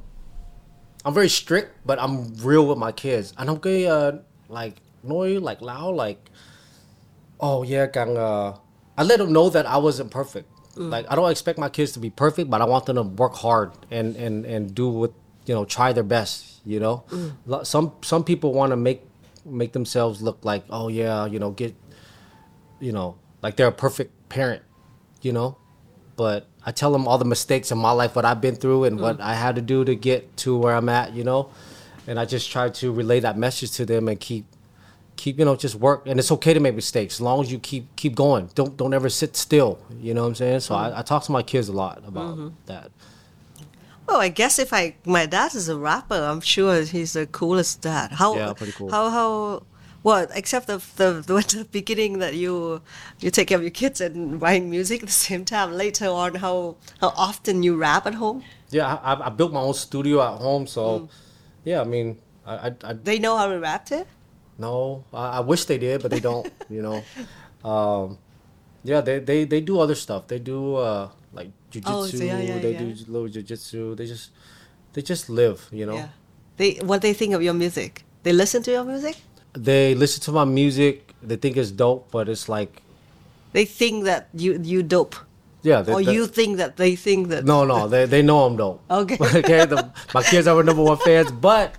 I'm very strict but I'm real with my kids. không cái uh, like nói like loud like oh yeah càng uh, I let them know that I wasn't perfect. Like I don't expect my kids to be perfect, but I want them to work hard and and and do what you know, try their best. You know, Lo- some some people want to make make themselves look like oh yeah, you know, get you know, like they're a perfect parent. You know, but I tell them all the mistakes in my life, what I've been through, and what mm. I had to do to get to where I'm at. You know, and I just try to relay that message to them and keep keep you know just work. And it's okay to make mistakes as long as you keep keep going. Don't don't ever sit still you know what i'm saying? So I, mm. I talk to my kids a lot about mm-hmm. that. Well, I guess if I my dad is a rapper, I'm sure he's the coolest dad. How Yeah, pretty cool. How how well, except the the, the, the beginning that you you take care of your kids and writing music at the same time. Later on, how how often you rap at home? yeah i, I- built my own studio at home so yeah i mean I, I, I They know how to rap it. no I, I wish they did but they don't you know um yeah they, they they do other stuff they do uh like jujitsu Oh, so yeah, yeah, they yeah. do little jujitsu they just they just live you know. They what they think of your music? They listen to your music. They listen to my music they think it's dope but it's like They think that you you dope, yeah they, or they- you think that they think that. No, no, they, they know I'm dope. Okay. okay. The, my kids are number one fans, but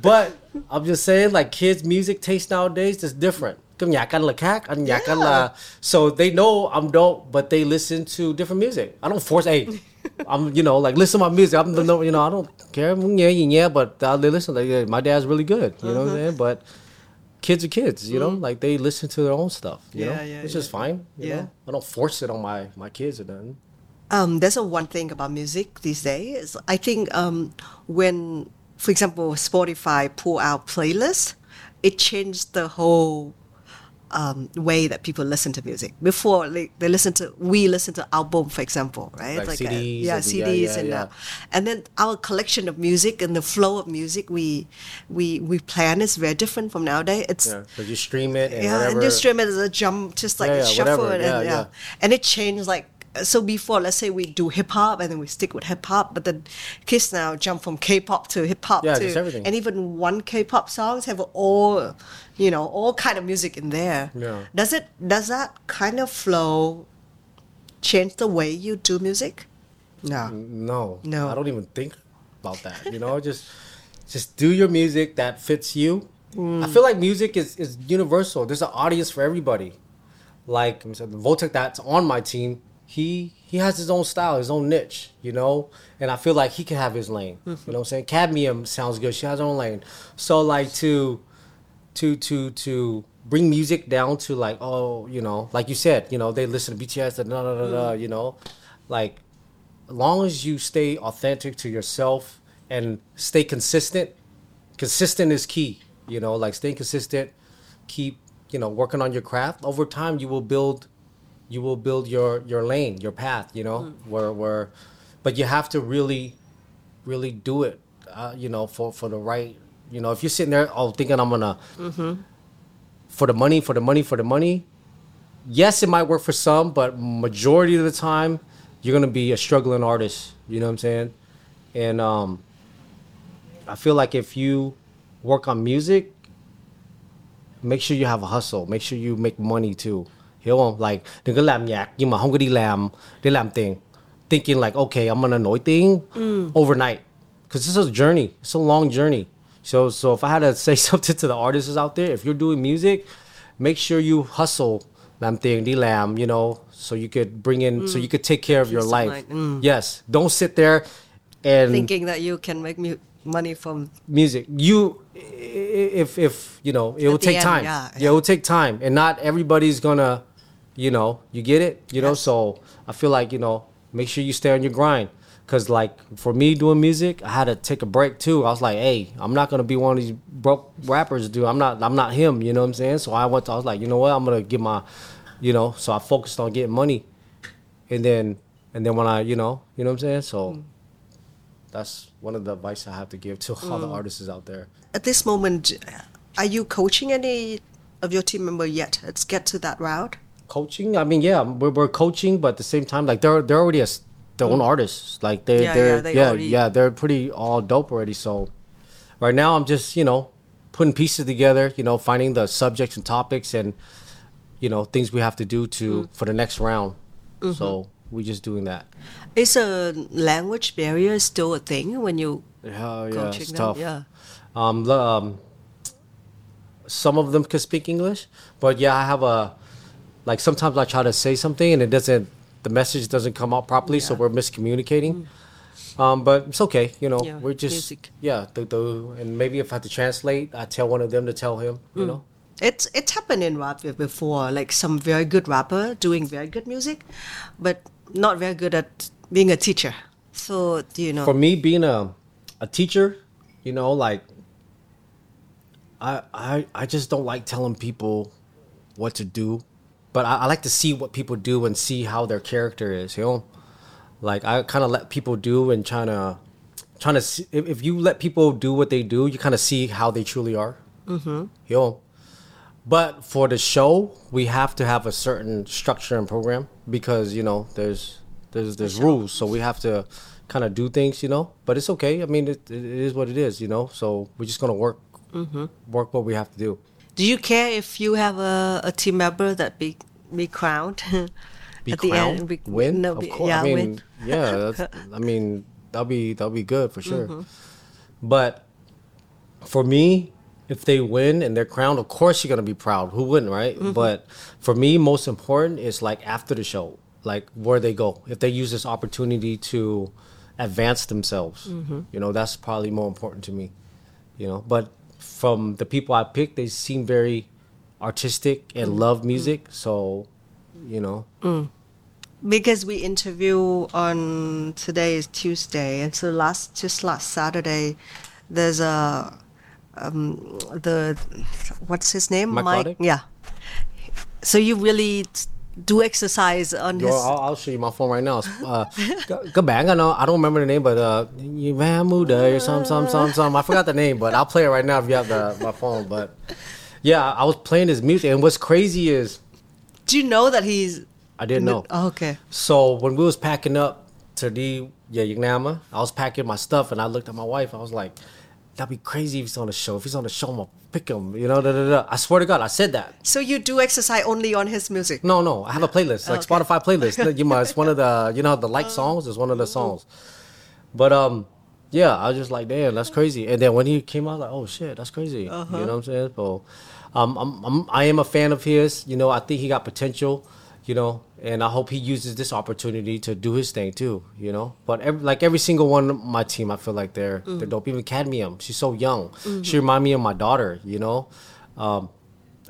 but I'm just saying, like kids' music taste nowadays is different. Cái nhạc là khác, anh nhạc là so they know I'm dope, but they listen to different music. I don't force. Hey, I'm you know like listen to my music. I'm the you know I don't care yeah nghe, but they listen like yeah, my dad's really good. You know what I'm uh-huh. saying? But kids are kids, you know, like they listen to their own stuff. You know, Yeah, yeah, it's yeah. just fine. You Yeah. know, I don't force it on my my kids or nothing. Um, there's a one thing about music these days. I think um, when, for example, Spotify pull out playlists, it changed the whole um, way that people listen to music. Before, like, they listen to we listen to album, for example, right? Like uh, CDs yeah, and- CDs, yeah, yeah, and yeah. Uh, and then our collection of music and the flow of music we we we plan is very different from nowadays. It's Yeah, you stream it and yeah, whatever. and you stream it as a jump, just like Yeah, a yeah, shuffle, whatever. and Yeah, yeah, yeah. and it changed like so. Before, let's say we do hip hop, and then we stick with hip hop, but then kids now jump from K-pop to hip hop Yeah, to everything. and even one K-pop songs have all, you know, all kind of music in there. Yeah. Does it? Does that kind of flow change the way you do music? No. No, No. I don't even think about that. You know, just just do your music that fits you. I feel like music is is universal. There's an audience for everybody. Like I'm the Voltec that's on my team, he he has his own style, his own niche. You know, and I feel like he can have his lane. You know what I'm saying? Cadmium sounds good. She has her own lane. So like to to to to bring music down to like oh you know like you said you know they listen to BTS da, da, da, da, da, you know like as long as you stay authentic to yourself and stay consistent consistent is key you know like staying consistent keep you know working on your craft over time you will build you will build your your lane your path you know where where but you have to really really do it uh, you know for for the right you know if you're sitting there oh thinking i'm gonna for the money for the money for the money yes it might work for some but majority of the time you're gonna be a struggling artist you know what i'm saying? And um i feel like if you work on music make sure you have a hustle make sure you make money too hiểu không? Like đừng có làm nhạc nhưng mà không có đi làm để làm tiền thinking like okay I'm gonna nổi tiếng mm. overnight. Because this is a journey it's a long journey. So so if I had to say something to the artists out there if you're doing music make sure you hustle làm tiền đi làm you know so you could bring in so you mm. could take care of your of life. mind. yes don't sit there and Thinking that you can make mu- money from music. You if if you know it will take end, time. yeah, it will take time. And not everybody's gonna you know you get it you know? So i feel like you know make sure you stay on your grind. Because like for me doing music i had to take a break too. I was like hey i'm not gonna be one of these broke rappers dude. I'm not i'm not him you know what i'm saying? So i went to, i was like you know what? I'm gonna get my you know? So i focused on getting money. And then and then when i you know you know what i'm saying? So mm. that's one of the advice i have to give to all the mm. artists out there. At this moment, are you coaching any of your team member yet? Let's get to that route. Coaching i mean yeah we're, we're coaching but at the same time like they're they're already a, their own artists like they. Yeah, they're yeah, they yeah already- yeah they're pretty all dope already so right now i'm just you know putting pieces together you know finding the subjects and topics and you know things we have to do to Mm. for the next round Mm-hmm. so we're just doing that Is a language barrier still a thing when you yeah yeah coaching it's them? tough Yeah. um, um some of them can speak english but yeah i have a like sometimes i try to say something and it doesn't the message doesn't come out properly so we're miscommunicating um, but it's okay you know Yeah, we're just music. yeah the, the, and maybe if i have to translate i tell one of them to tell him you know It's it's happened in rap before, like some very good rapper doing very good music, but not very good at being a teacher. So do you know? for me being a a teacher you know like I, I I just don't like telling people what to do, but I, I like to see what people do and see how their character is. You know, like I kind of let people do and trying to trying to see if, if you let people do what they do, you kind of see how they truly are. Mm-hmm. You know, but for the show, we have to have a certain structure and program because you know there's there's there's rules, so we have to kind of do things, you know. But it's okay. I mean, it, it is what it is, you know. So we're just gonna work work what we have to do. Do you care if you have a, a team member that be be crowned Be at the end? Be, win, no, of course. Yeah, I mean, win. yeah. That's, I mean, that'll be that'll be good for sure. Mm-hmm. But for me, if they win and they're crowned, of course you're gonna be proud. Who wouldn't, right? Mm-hmm. But for me, most important is like after the show, like where they go. If they use this opportunity to advance themselves, Mm-hmm. you know, that's probably more important to me. You know, but from the people I picked, they seem very artistic and Mm-hmm. love music. So, you know, because we interview on today is Tuesday, and so last just last Saturday, there's a um, the what's his name Mike Mike yeah. So you really do exercise on Yo, his. I'll, I'll show you my phone right now. Uh, các bạn I know I don't remember the name, but uh, you man muda or some some some some. I forgot the name, but I'll play it right now if you have the my phone. But yeah, I was playing his music, and what's crazy is Do you know that he's? I didn't know. Oh, okay. So when we was packing up to the yeah Yagnama, I was packing my stuff, and I looked at my wife. I was like, "That'd be crazy if he's on the show. If he's on the show, I'm gonna pick him." You know, da, da, da. I swear to God, I said that. So you do exercise only on his music. No, no, I have a playlist, like Okay. Spotify playlist. You must. It's one of the, you know, the like songs is one of the songs. But um, yeah, I was just like, damn, that's crazy. And then when he came out, like, oh shit, that's crazy. You know what I'm saying? So, um, I'm, I'm, I am a fan of his. You know, I think he got potential. You know, and I hope he uses this opportunity to do his thing too. You know, but every, like every single one of my team, I feel like they're they're dope. Even Cadmium, she's so young. She remind me of my daughter. You know, um,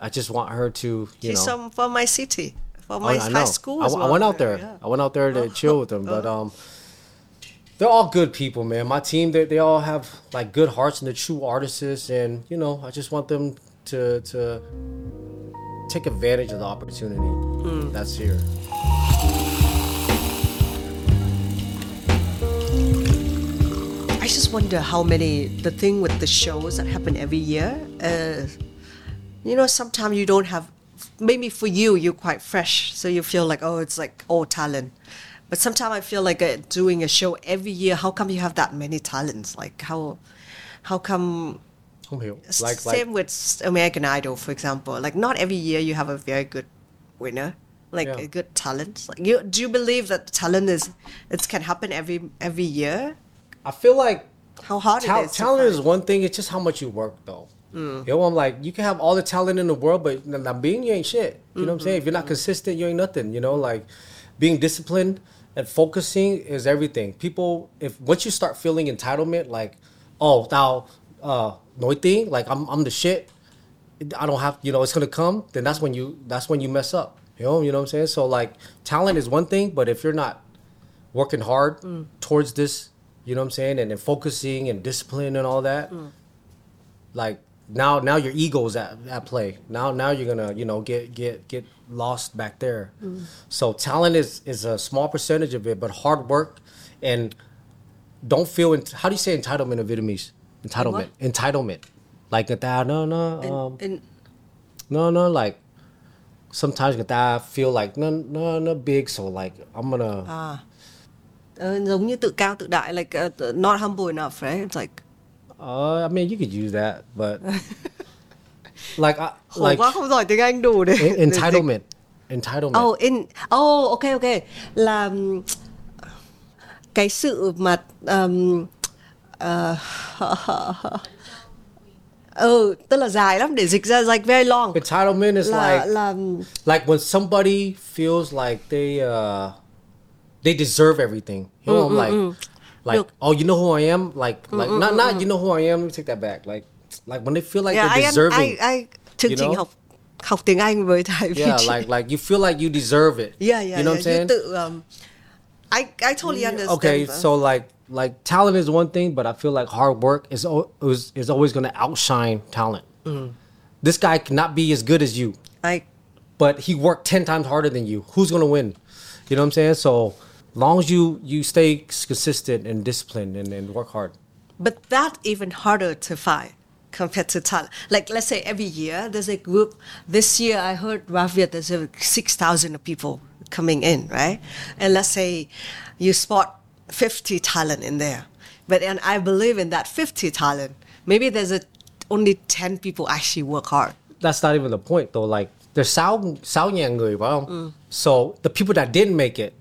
I just want her to. You He's know, from from my city, from Oh, my I high know. school. I, as I went out there. Yeah. I went out there to chill with them, but um, they're all good people, man. My team, they, they all have like good hearts and they're true artists, and you know, I just want them to to take advantage of the opportunity that's here. I just wonder how many the thing with the shows that happen every year. Uh, you know, sometimes you don't have. Maybe for you, you're quite fresh, so you feel like oh, it's like all talent. But sometimes I feel like uh, doing a show every year. How come you have that many talents? Like how, how come? Like same like with American Idol, for example. Like not every year you have a very good winner, like Yeah. a good talent. Like you, do you believe that talent is it can happen every every year? I feel like How hard Tal- it is. talent is one thing. It's just how much you work, though. You know, I'm like, you can have all the talent in the world, but not being you ain't shit. You know what I'm saying? If you're not consistent, you ain't nothing. You know, like being disciplined and focusing is everything. People, if once you start feeling entitlement, like, oh, now, uh, tiếng, like I'm, I'm the shit. I don't have, you know, it's gonna come. Then that's when you, that's when you mess up. You know, you know what I'm saying? So like, talent is one thing, but if you're not working hard mm. towards this, you know what I'm saying, and then focusing and discipline and all that, mm. like now now your ego's at, at play. Now now you're gonna you know get get get lost back there. Mm. So talent is is a small percentage of it, but hard work and don't feel ent- how do you say entitlement in Vietnamese? Entitlement. Entitlement. Like người ta no no um, no no like sometimes người ta feel like no no no big so like I'm gonna à, ờ, giống như tự cao tự đại, like uh, not humble enough, right? It's like Uh, I mean, you could use that, but like, I, khổ like quá không giỏi tiếng Anh đủ để, entitlement, entitlement. Oh, in oh, ok ok là cái sự mà um, uh, ừ, tức là dài lắm để dịch ra like very long. Entitlement is là like là like when somebody feels like they uh they deserve everything. You know, I'm like like Được. oh, you know who I am. Like like not not you know who I am. Let me take that back. Like like when they feel like yeah, they're I, deserving. I, I chương you trình know? học học tiếng Anh với Thái Việt yeah, like like you feel like you deserve it. yeah, yeah, You know yeah. what I'm saying? tự um, I I totally understand. Okay, so like like talent is one thing, but I feel like hard work is is, is always going to outshine talent. Mm. This guy cannot be as good as you, I but he worked ten times harder than you. Who's going to win? You know what I'm saying? So long as you you stay consistent and disciplined and, and work hard. But that even harder to find compared to talent. Like let's say every year there's a group. This year I heard Rap Việt there's six thousand people coming in, right? And let's say you spot fifty talent in there, but and I believe in that fifty talent. Maybe there's a only ten people actually work hard. That's not even the point though. Like there's sao sao nhàng người, phải không? So the people that didn't make it.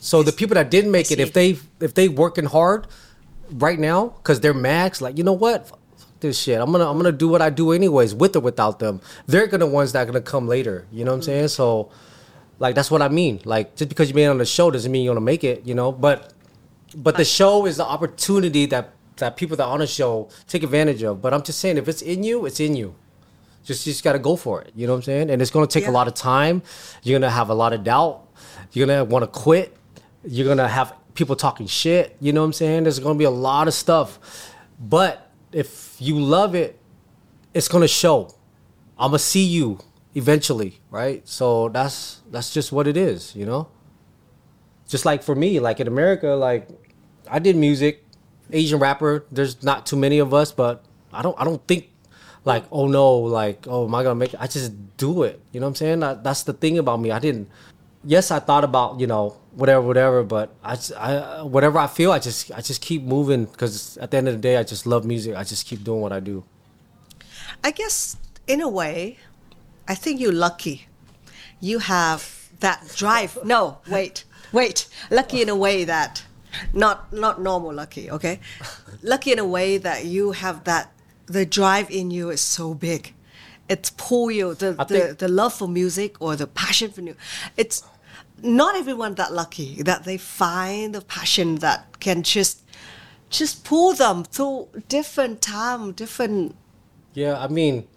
So the people that didn't make it, if they if they working hard right now because they're max, like you know what, this shit. I'm gonna I'm gonna do what I do anyways, with or without them. They're gonna ones that are gonna come later. You know what I'm saying? So, like that's what I mean. Like just because you made it on the show doesn't mean you're gonna make it. You know, but but the show is the opportunity that that people that are on the show take advantage of. But I'm just saying, if it's in you, it's in you. Just you just gotta go for it. You know what I'm saying? And it's gonna take a lot of time. You're gonna have a lot of doubt. You're gonna want to quit. You're gonna have people talking shit. You know what I'm saying? There's gonna be a lot of stuff. But if you love it, it's gonna show. I'm gonna see you eventually, right? So that's that's just what it is, you know. Just like for me, like in America, like I did music, Asian rapper. There's not too many of us, but I don't I don't think like oh no like oh am I gonna make it? I just do it. You know what I'm saying? That, that's the thing about me. I didn't. Yes, I thought about you know whatever whatever, but I, I whatever I feel, I just I just keep moving because at the end of the day, I just love music. I just keep doing what I do. I guess in a way, I think you're lucky. You have that drive. No, wait, wait. Lucky in a way that not not normal lucky, okay? Lucky in a way that you have that the drive in you is so big. It's pull you the, the, think- the love for music or the passion for music. It's not everyone that lucky that they find the passion that can just just pull them through different time, different Yeah, I mean,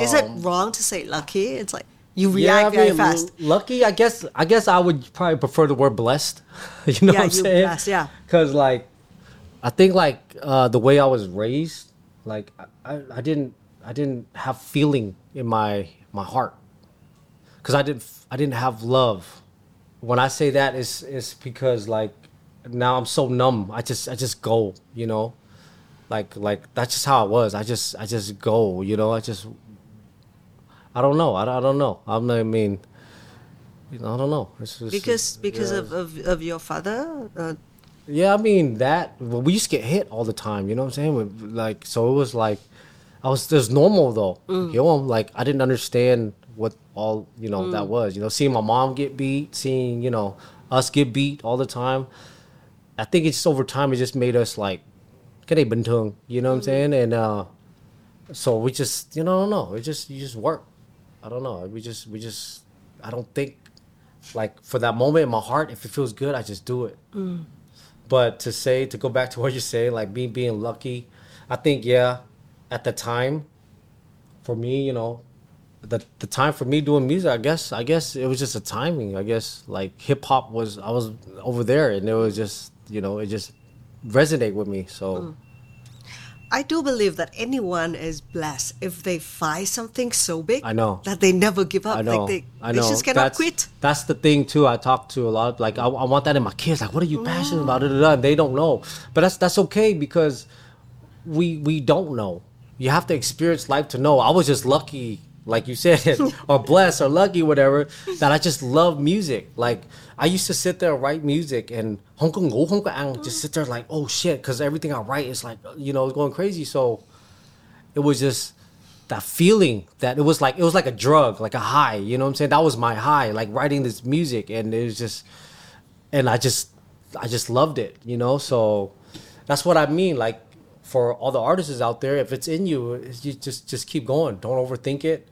is it wrong to say lucky? It's like you react Um, yeah, I very fast. Lucky, I guess. I guess I would probably prefer the word blessed. you know Yeah, what I'm saying? blessed, yeah. Because like, I think like uh, the way I was raised, like I, I didn't I didn't have feeling in my my heart. Because I didn't I didn't have love. When I say that, is is because like now I'm so numb. I just I just go. You know. Like like that's just how I was. I just I just go. You know. I just I don't know. I, don't- I don't know. I'm, not, I mean, you know, I don't know. It's just, because because yeah. of, of, of your father. Uh, Yeah, I mean that. Well, we used to get hit all the time. You know what I'm saying? Like, so it was like, I was just normal though. You know, like I didn't understand what all you know that was. You know, seeing my mom get beat, seeing you know us get beat all the time. I think it's just over time. It just made us like, bình thường. You know what I'm saying? And uh, so we just, you know, I don't know. It just you just work. I don't know. We just we just. I don't think like for that moment in my heart, if it feels good, I just do it. Mm. But to say to go back to what you're saying, like me being lucky, I think yeah, at the time, for me, you know, the the time for me doing music, I guess I guess it was just a timing. I guess like hip hop was I was over there and it was just you know it just resonate with me. So mm. I do believe that anyone is blessed if they find something so big. I know. that they never give up. I know Like they, I they just cannot that's, quit. That's the thing too. I talk to a lot. Like I, I want that in my kids. Like what are you passionate about? Da, da, da, and they don't know. But that's that's okay because we we don't know. You have to experience life to know. I was just lucky, like you said, or blessed or lucky, whatever, that I just love music. Like I used to sit there and write music and Hong Kong ngủ, Hong Kong just sit there like, oh shit, because everything I write is like, you know, it's going crazy. So it was just that feeling that it was like it was like a drug, like a high. You know what I'm saying? That was my high, like writing this music, and it was just, and I just, I just loved it. You know, so that's what I mean. Like for all the artists out there, if it's in you, you just just keep going. Don't overthink it.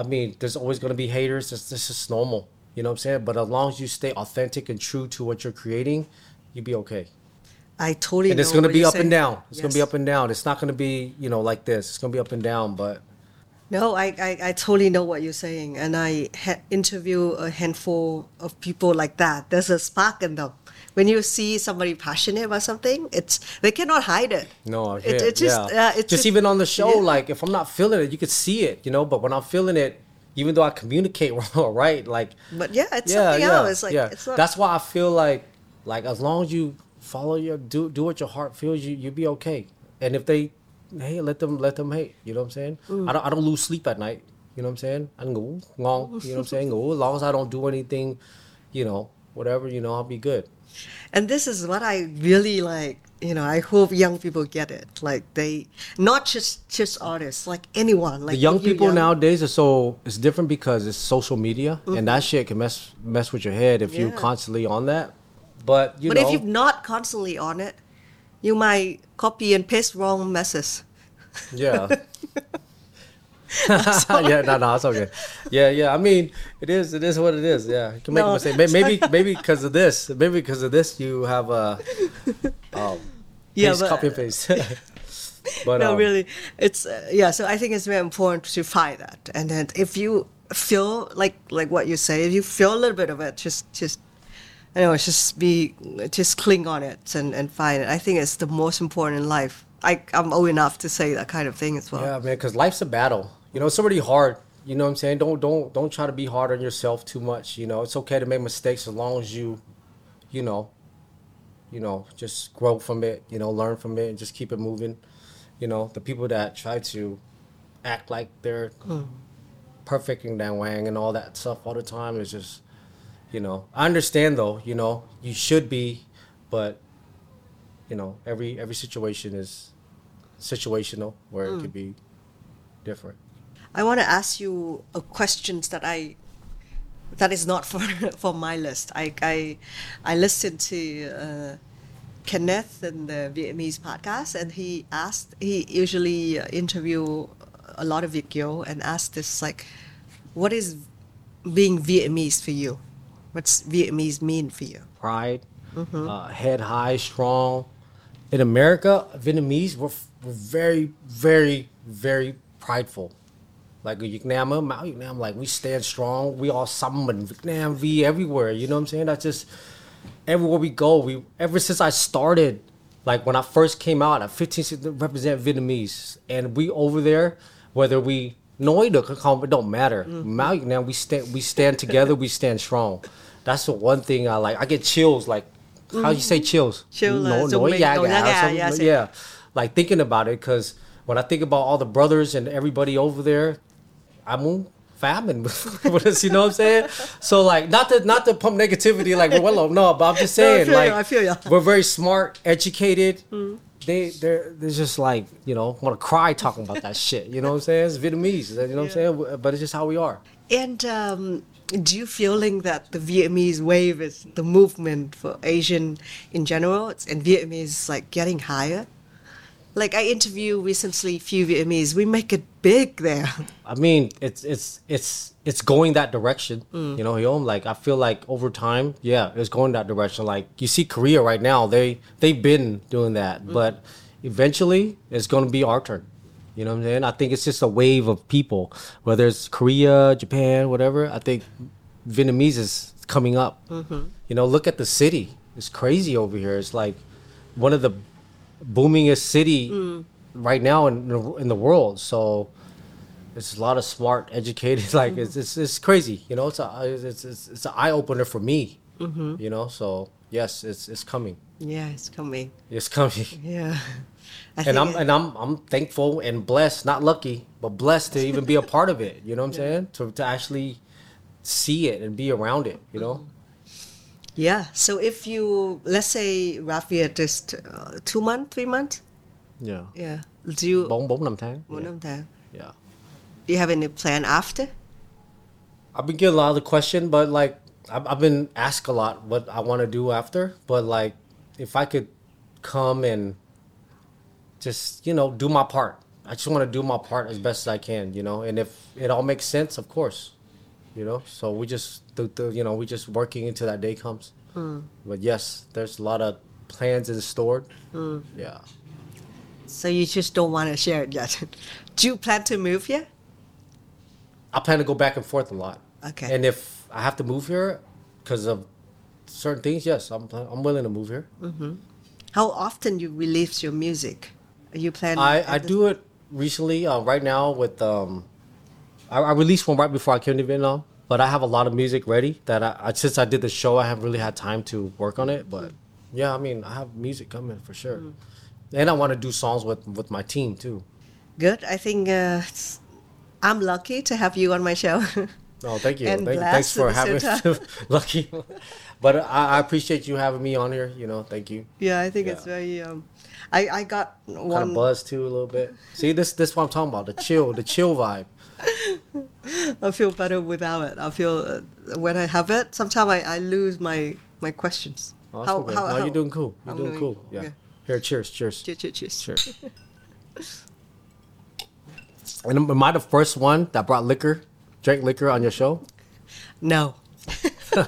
I mean, there's always gonna be haters. This this is normal. You know what I'm saying? But as long as you stay authentic and true to what you're creating, you'll be okay. I totally. And it's gonna be you're up and down. It's gonna be up and down. It's not gonna be, you know, like this. It's gonna be up and down, but No, I, I, I totally know what you're saying, and I ha- interview a handful of people like that. There's a spark in them. When you see somebody passionate about something, it's they cannot hide it. No, it, it, it just yeah. uh, it's just, even on the show, yeah. like if I'm not feeling it, you could see it, you know. But when I'm feeling it, even though I communicate wrong, right? Like, But yeah, it's yeah, something yeah, else. It's like yeah. it's not. That's why I feel like, like as long as you follow your do do what your heart feels, you you'll be okay. And if they hate, let them let them hate. You know what I'm saying? Mm. I don't I don't lose sleep at night. You know what I'm saying? Anh ngủ ngon. You know what I'm saying? Ngủ. As long as I don't do anything, you know, whatever, you know, I'll be good. And this is what I really like. You know, I hope young people get it. Like they, not just just artists, like anyone. Like the young people young- nowadays are so it's different because it's social media and that shit can mess mess with your head if you're Mm-hmm. Constantly on that. But you but know, if you're not constantly on it, you might copy and paste wrong messages. yeah. yeah, no, no, it's okay. Yeah, yeah. I mean, it is, it is what it is. Yeah, you can make No, a mistake. Maybe, maybe because of this, maybe because of this, you have a um, Yeah, paste, but- copy and paste. but no, um, really, it's uh, yeah. So I think it's very important to find that, and then if you feel like like what you say, if you feel a little bit of it, just just. I know, just be, just cling on it and, and find it. I think it's the most important in life. I, I'm old enough to say that kind of thing as well. Yeah, man, because life's a battle. You know, it's already hard You know what I'm saying? Don't don't don't try to be hard on yourself too much. You know, it's okay to make mistakes as long as you, you know, you know, just grow from it. You know, learn from it and just keep it moving. You know, the people that try to act like they're mm. perfecting that wang and all that stuff all the time is just, you know, I understand though. You know, you should be, but you know, every every situation is situational where it could mm. be different. I want to ask you a questions that I that is not for for my list. I I I listened to uh, Kenneth in the Vietnamese podcast, and he asked he usually uh, interview a lot of Việt kiều and asked this like, what is being Vietnamese for you? What's Vietnamese mean for you? pride, uh, head high, strong. In America, Vietnamese, we're, we're very, very, very prideful. Like Việt Nam, ở Mão Việt Nam, like we stand strong. We all summon Việt Nam V everywhere. You know what I'm saying? That's just everywhere we go. We ever since I started, like when I first came out at 15, 16, represent Vietnamese, and we over there, whether we được hay không, it don't matter. Mão Việt Nam, we stand, we stand together. we stand strong. That's the one thing I like. I get chills. Like how you say chills? Chill là Nói- dùng nói mình, yaga nói or yaga, something. yes, yeah, like thinking about it because when I think about all the brothers and everybody over there, I'm on famine with us. You know what I'm saying? So like, not to not to pump negativity like we're well, no, but I'm just No, I saying you, like I feel you. we're very smart, educated. They they're they're just like you know want to cry talking about that shit. You know what I'm saying? It's Vietnamese. You know what I'm saying? But it's just how we are. And um, do you feeling that the Vietnamese wave is the movement for Asian in general, it's- and Vietnamese is like getting higher? Like I interview recently few Vietnamese, we make it big there. I mean, it's it's it's it's going that direction. Mm. You know, know, like I feel like over time, yeah, it's going that direction. Like you see Korea right now, they they've been doing that, Mm. but eventually it's going to be our turn. You know what I'm saying? I think it's just a wave of people, whether it's Korea, Japan, whatever. I think Vietnamese is coming up. Mm-hmm. You know, look at the city. It's crazy over here. It's like one of the boomingest city Mm. right now in the, in the world. So it's a lot of smart, educated. Like it's, it's it's crazy. You know, it's a it's it's, it's an eye opener for me. Mm-hmm. You know, so yes, it's it's coming. yeah, it's coming. It's coming. Yeah. I And I'm it- and I'm I'm thankful and blessed, not lucky, but blessed to even be a part of it. You know what I'm saying? To to actually see it and be around it. You know. Yeah. So if you let's say Rap Việt just uh, two months, three months, Yeah. yeah. Do you Bốn bốn năm tháng. Yeah. them? yeah. Do you have any plan after? I've been getting a lot of the question, but like I've, I've been asked a lot what I want to do after. But like, if I could come and just you know do my part, I just want to do my part as best as I can, you know. And if it all makes sense, of course, you know. So we just you know we just working until that day comes. But yes, there's a lot of plans in store. Yeah. So you just don't want to share it yet. Do you plan to move here? I plan to go back and forth a lot. Okay. And if I have to move here because of certain things, yes, I'm I'm willing to move here. How often you release your music? Are You plan? I, I do it recently. Uh, right now with um, I, I released one right before I came to Vietnam, but I have a lot of music ready that I, I since I did the show, I haven't really had time to work on it. But yeah, I mean, I have music coming for sure, and I want to do songs with with my team too. Good. I think uh, it's- I'm lucky to have you on my show. Oh, thank you. And Thank, thanks for having same lucky. but I, I appreciate you having me on here. You know, thank you. yeah, I think it's very. Um, I I got one Kind of buzz too a little bit. See, this this what I'm talking about. The chill, the chill vibe. I feel better without it. I feel uh, when I have it, sometimes I, I lose my my questions. Oh, that's okay. no, you're doing cool. You're I'm doing, cool. Yeah. yeah. Here, cheers, cheers. Cheers, cheers, cheers. Cheers. and am I the first one that brought liquor, drank liquor on your show? No.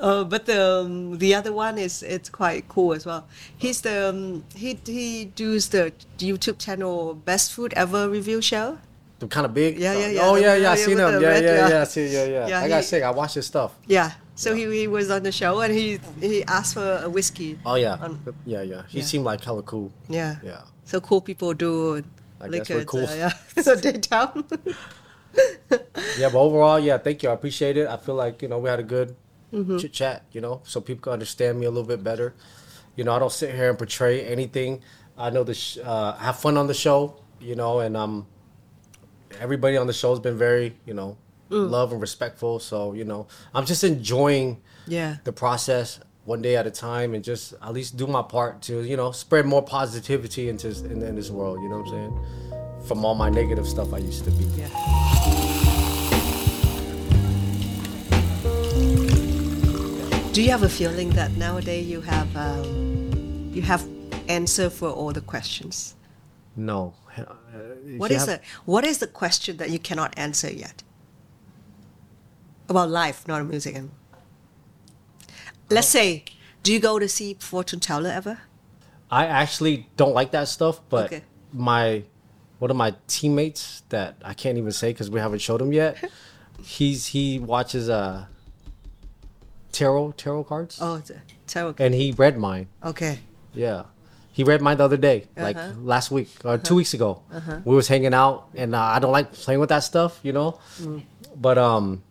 Uh, but the um, the other one is it's quite cool as well. He's the um, he he does the YouTube channel Best Food Ever review show. The kind of big. Yeah, yeah, yeah, Oh yeah, yeah. yeah, I seen him. Yeah, yeah, yeah. see. Yeah, yeah. Yeah, I got sick. I watched his stuff. Yeah. So he, he was on the show and he he asked for a whiskey. Oh yeah, Um, yeah, yeah. He yeah. seemed like hella cool. Yeah. Yeah. So cool people do I guess liquor. we're cool. So, yeah. so they down. yeah, but overall, yeah, thank you. I appreciate it. I feel like you know we had a good Mm-hmm. chit chat. You know, so people can understand me a little bit better. You know, I don't sit here and portray anything. I know the sh- uh, have fun on the show. You know, and um, everybody on the show has been very you know Mm. love and respectful. So you know, I'm just enjoying Yeah. the process one day at a time and just at least do my part to you know spread more positivity into in, in this world. You know what I'm saying? From all my negative stuff I used to be. Yeah. Do you have a feeling that nowadays you have um, you have answer for all the questions? No. Uh, What is have- the what is the question that you cannot answer yet about life, not music? And let's say, do you go to see fortune teller ever? I actually don't like that stuff, but Okay. my one of my teammates that I can't even say because we haven't showed him yet. he's he watches uh tarot tarot cards, Oh, tarot. and he read mine. Okay. Yeah, he read mine the other day, like Uh-huh. last week or two weeks ago. We was hanging out, and uh, I don't like playing with that stuff, you know. Mm. But um,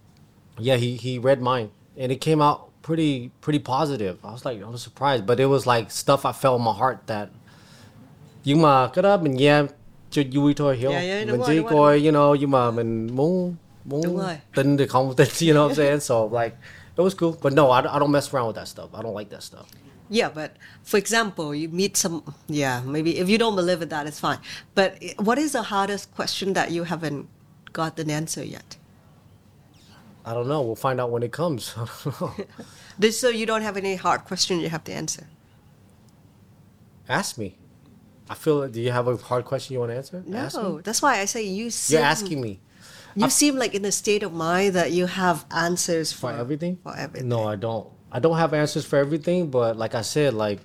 yeah, he he read mine, and it came out pretty pretty positive. I was like, I was surprised, but it was like stuff I felt in my heart that nhưng mà cái đó mình nghe cho vui thôi hiểu Yeah, yeah, mình chỉ rồi, coi you know nhưng mà mình muốn muốn tin thì không tin you know what I'm saying so like it was cool but no I, I don't mess around with that stuff I don't like that stuff Yeah, but for example, you meet some. Yeah, maybe if you don't believe in that, it's fine. But what is the hardest question that you haven't got an answer yet? I don't know. We'll find out when it comes. I. This, so you don't have any hard question you have to answer. Ask me. I feel. Do you have a hard question you want to answer? Ask me. No, that's why I say you. Seem, You're asking me You seem like in a state of mind that you have answers for for, everything. For everything. No, I don't. I don't have answers for everything. But like I said, like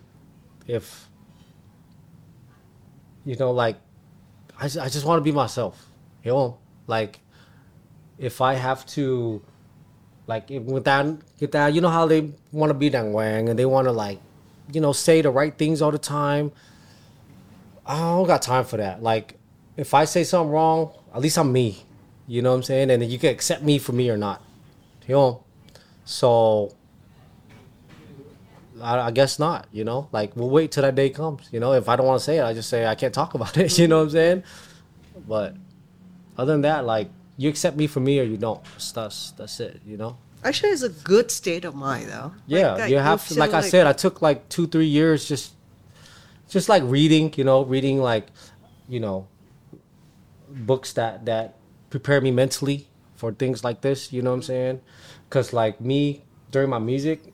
if you know, like I, I just want to be myself. You know, like if I have to, like with that, that, you know how they want to be dang wang and they want to like, you know, say the right things all the time. I don't got time for that. Like, if I say something wrong, at least I'm me. You know what I'm saying? And you can accept me for me or not. You know? So, I, I guess not. You know? Like, we'll wait till that day comes. You know? If I don't want to say it, I just say I can't talk about it. You know what I'm saying? But other than that, like, you accept me for me or you don't. That's, that's, that's it, you know? Actually, it's a good state of mind, though. Yeah, Like, you have to. feel Like, I said, I took like two, three years just, just like reading. You know, reading like, you know, books that that prepare me mentally for things like this. You know what I'm saying? Because like me during my music,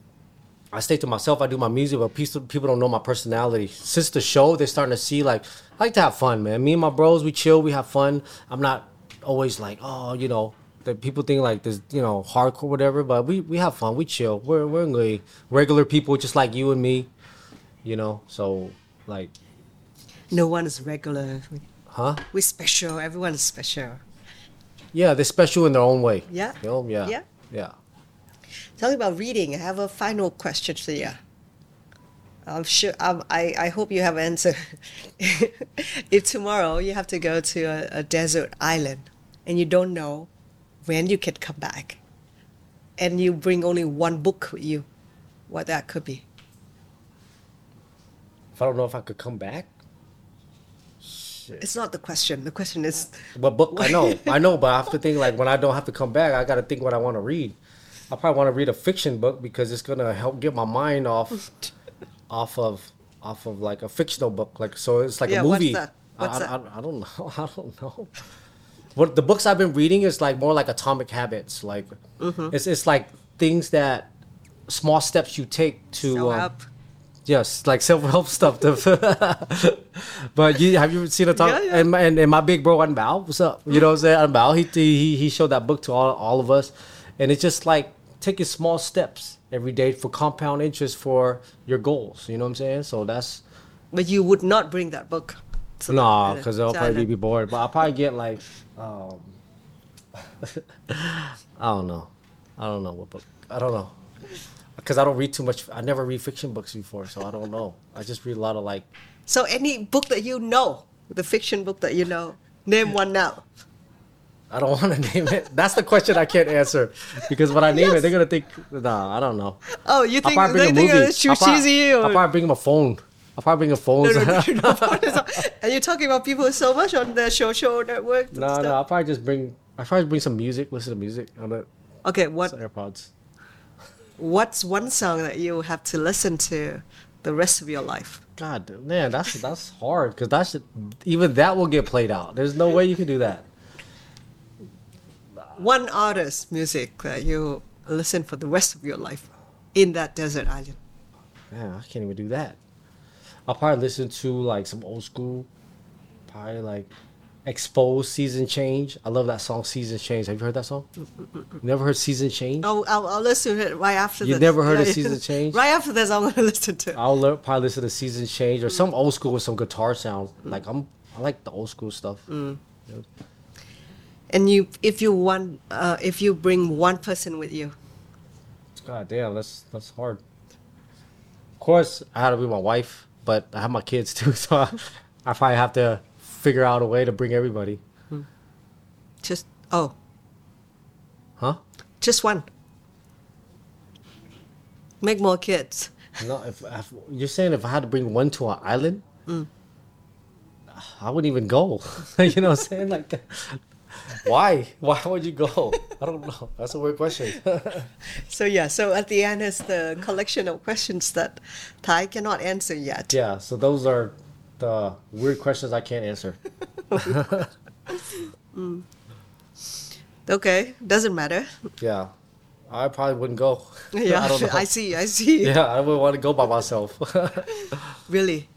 I stay to myself. I do my music, but people don't know my personality. Since the show, they're starting to see like I like to have fun, man. Me and my bros, we chill, we have fun. I'm not always like, oh, you know, that people think like this, you know, hardcore, whatever. But we we have fun, we chill. We're we're really regular people, just like you and me, you know. So like, no one is regular. huh? We're special. Everyone is special. Yeah, they're special in their own way. Yeah. You know? Yeah. Yeah. Yeah. Talking about reading, I have a final question for you. I'm sure. Um, I I hope you have an answer. if tomorrow you have to go to a, a desert island and you don't know when you can come back, and you bring only one book with you, what that could be? If I don't know if I could come back. It's not the question. The question is, What book? I know, I know, but I have to think like when I don't have to come back, I got to think what I want to read. I probably want to read a fiction book because it's gonna help get my mind off, off of, off of like a fictional book. Like so, it's like Yeah, a what's movie. that? What's I, that? I, I, don't know. I don't know. What the books I've been reading is like more like Atomic Habits. Like Mm-hmm. it's it's like things that small steps you take to so um. Yes, like self help stuff. But you have you seen a talk? Yeah, yeah. And, my, and and my big bro Anbao, what's up? You know what I'm saying? Anbao, he he he showed that book to all all of us, and it's just like taking small steps every day for compound interest for your goals. You know what I'm saying? So that's But you would not bring that book. to no, island- because I'll probably be bored. But I'll probably get like, um, I don't know, I don't know what book. I don't know, because I don't read too much. I never read fiction books before, so I don't know. I just read a lot of like. So any book that you know, the fiction book that you know, name one now. I don't want to name it. That's the question I can't answer because when I name it, they're gonna think. Nah, I don't know. Oh, you I'll think probably they think uh, movie. it's too I'll probably, cheesy? Or... I'll probably bring them a phone. I'll probably bring a phone. no, No, no, no, no, what is that? And you're talking about people so much on the social network. no, stuff. I'll probably just bring. I'll probably bring some music. Listen to music on it. Okay, what AirPods. what's one song that you have to listen to the rest of your life? God, man, that's that's hard because that's even that will get played out. There's no way you can do that. One artist music that you listen for the rest of your life in that desert island. Man, I can't even do that. I'll probably listen to like some old school, probably like Exposé Season Change. I love that song Season Change. Have you heard that song? Never heard Season Change? I'll, I'll, I'll listen to it right after You've this. never heard of Season Change? Right after this, I'm going to listen to it. I'll le- probably listen to Season Change or some old school with some guitar sound. Like I'm, I like the old school stuff. Mm. And you, if you want, uh, if you bring one person with you, God damn, that's that's hard. Of course, I had to be my wife, but I have my kids too, so I, I probably have to figure out a way to bring everybody. just oh, Huh? just one. Make more kids. No, if, if you're saying if I had to bring one to an island, I wouldn't even go. you know what I'm saying? Like, why? Why would you go? I don't know. That's a weird question. So yeah, so at the end is the collection of questions that Thái cannot answer yet. yeah. So those are the weird questions I can't answer. Mm. Okay, doesn't matter. Yeah, I probably wouldn't go. Yeah, I don't know. I see, I see. Yeah, I wouldn't want to go by myself. Really.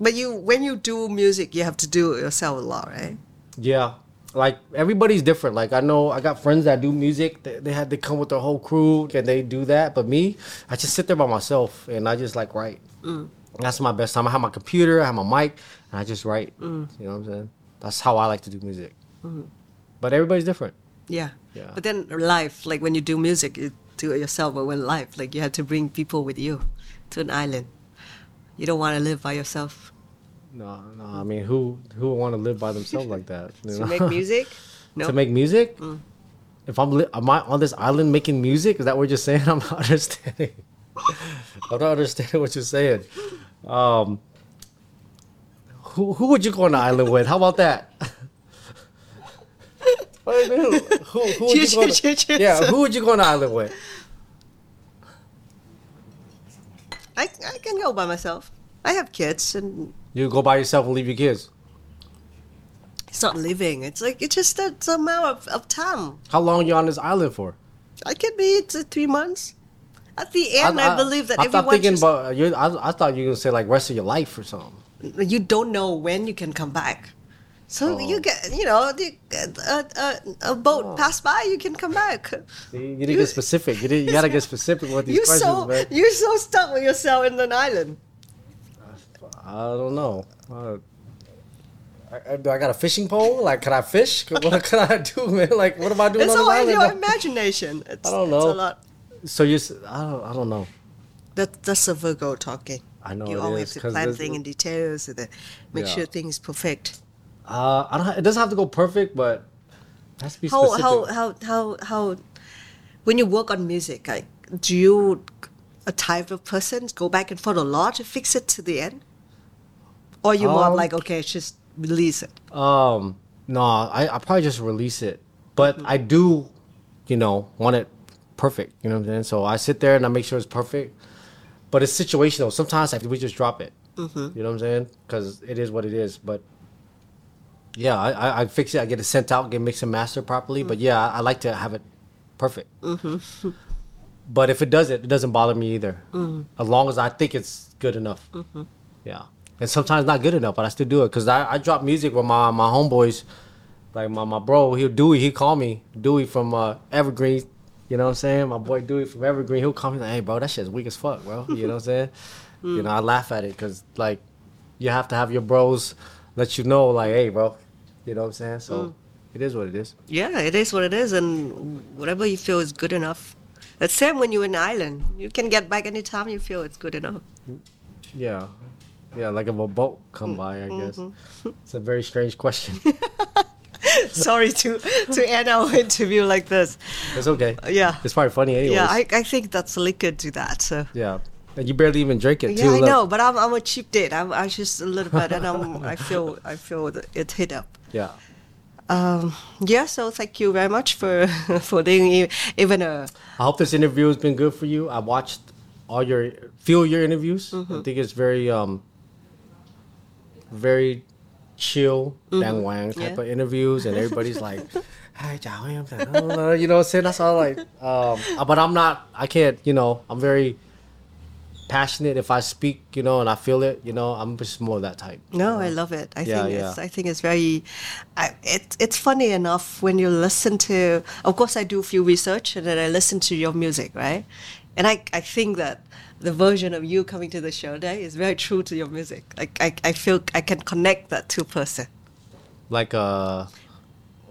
But you, when you do music, you have to do it yourself a lot, right? Yeah, like everybody's different. Like I know I got friends that do music. They, they had to come with their whole crew and they do that. But me, I just sit there by myself and I just like write. Mm. That's my best time. I have my computer, I have my mic, and I just write. Mm. You know what I'm saying? That's how I like to do music. Mm-hmm. But everybody's different. Yeah. Yeah. But then live, like when you do music, you do it yourself. But when live, like you have to bring people with you to an island. You don't want to live by yourself. No, no. I mean, who who would want to live by themselves like that? you To know? make music? No. to make music. If I'm li- am I on this island making music? Is that what you're saying? I'm not understanding. I'm not understanding what you're saying. Um, who who would you go on the island with? How about that? Wait, who, who, who would you go on the- Cheers, cheers, yeah, who would you go on the island with? I, I can go by myself. I have kids, and You go by yourself and leave your kids. it's not living. It's like it's just a, amount of, of time. How long you on this island for? I can be to three months. At the end, I, believe that I thought everyone thinking just, about you. I, I thought you were gonna say like rest of your life or something. you don't know when you can come back. So Oh. you get, you know, the, a, a, a boat Oh. pass by, you can come back. You, you didn't get specific. You, didn't, you gotta get specific with these You're questions, so man. you're so stuck with yourself in an island. I don't know. Uh, I, I- do I got a fishing pole? Like, can I fish? What can I do, man? Like, what am I doing It's on all in your imagination. It's, I don't It's know. a lot. So you, I don't, I don't know. That that's a Virgo talking. I know you always is, to plan things in details and then make Yeah. sure things perfect. Uh, I don't. It doesn't have to go perfect, but it has to be How specific. how how how how when you work on music, like do you a type of person go back and forth a lot to fix it to the end, or you more Um, like okay, just release it. Um, no, I I probably just release it, but Mm-hmm. I do, you know, want it perfect. You know what I'm saying? So I sit there and I make sure it's perfect, but it's situational. Sometimes I we just drop it. Mm-hmm. You know what I'm saying? Because it is what it is. But yeah, I, I I fix it. I get it sent out, get mixed and mastered properly. But yeah, I, I like to have it perfect. Mm-hmm. But if it doesn't, it doesn't bother me either. Mm-hmm. As long as I think it's good enough. Yeah. And sometimes not good enough, but I still do it because I, I drop music with my, my homeboys. Like my, my bro, he'll Dewey, he call me Dewey from uh, Evergreen. You know what I'm saying? My boy Dewey from Evergreen, he'll call me like, "Hey, bro, that shit's weak as fuck, bro." You know what I'm saying? You know, I laugh at it because like you have to have your bros let you know, like, "Hey, bro," you know what I'm saying? So it is what it is. Yeah, it is what it is, and whatever you feel is good enough. The same when you're in the island. You can get back anytime you feel it's good enough. Yeah, yeah, like if a boat come by, I guess. It's a very strange question. Sorry to to end our interview like this. It's okay. Yeah. It's probably funny anyways. Yeah, I, I think that's liquid to that. So yeah. And you barely even drink it yeah, too. I look. know, but I'm I'm a cheap date. I'm I just a little bit, and I'm I feel I feel it hit up. Yeah. Um, yeah, so thank you very much for for doing even a I hope this interview has been good for you. I watched all your few of your interviews. Mm-hmm. I think it's very um very chill, bang wang type Mm-hmm. Yeah. of interviews, and everybody's like, "Hi, chào em," you know what I'm saying? That's all like. Um, uh, but I'm not. I can't. You know, I'm very passionate if I speak. You know, and I feel it. You know, I'm just more that type. No, I love it. I Yeah, think yeah. it's I think it's very I, it, it's funny enough when you listen to of course I do a few research and then I listen to your music, right? And I, I think that the version of you coming to the show today is very true to your music. Like I, I feel I can connect that two person. Like uh,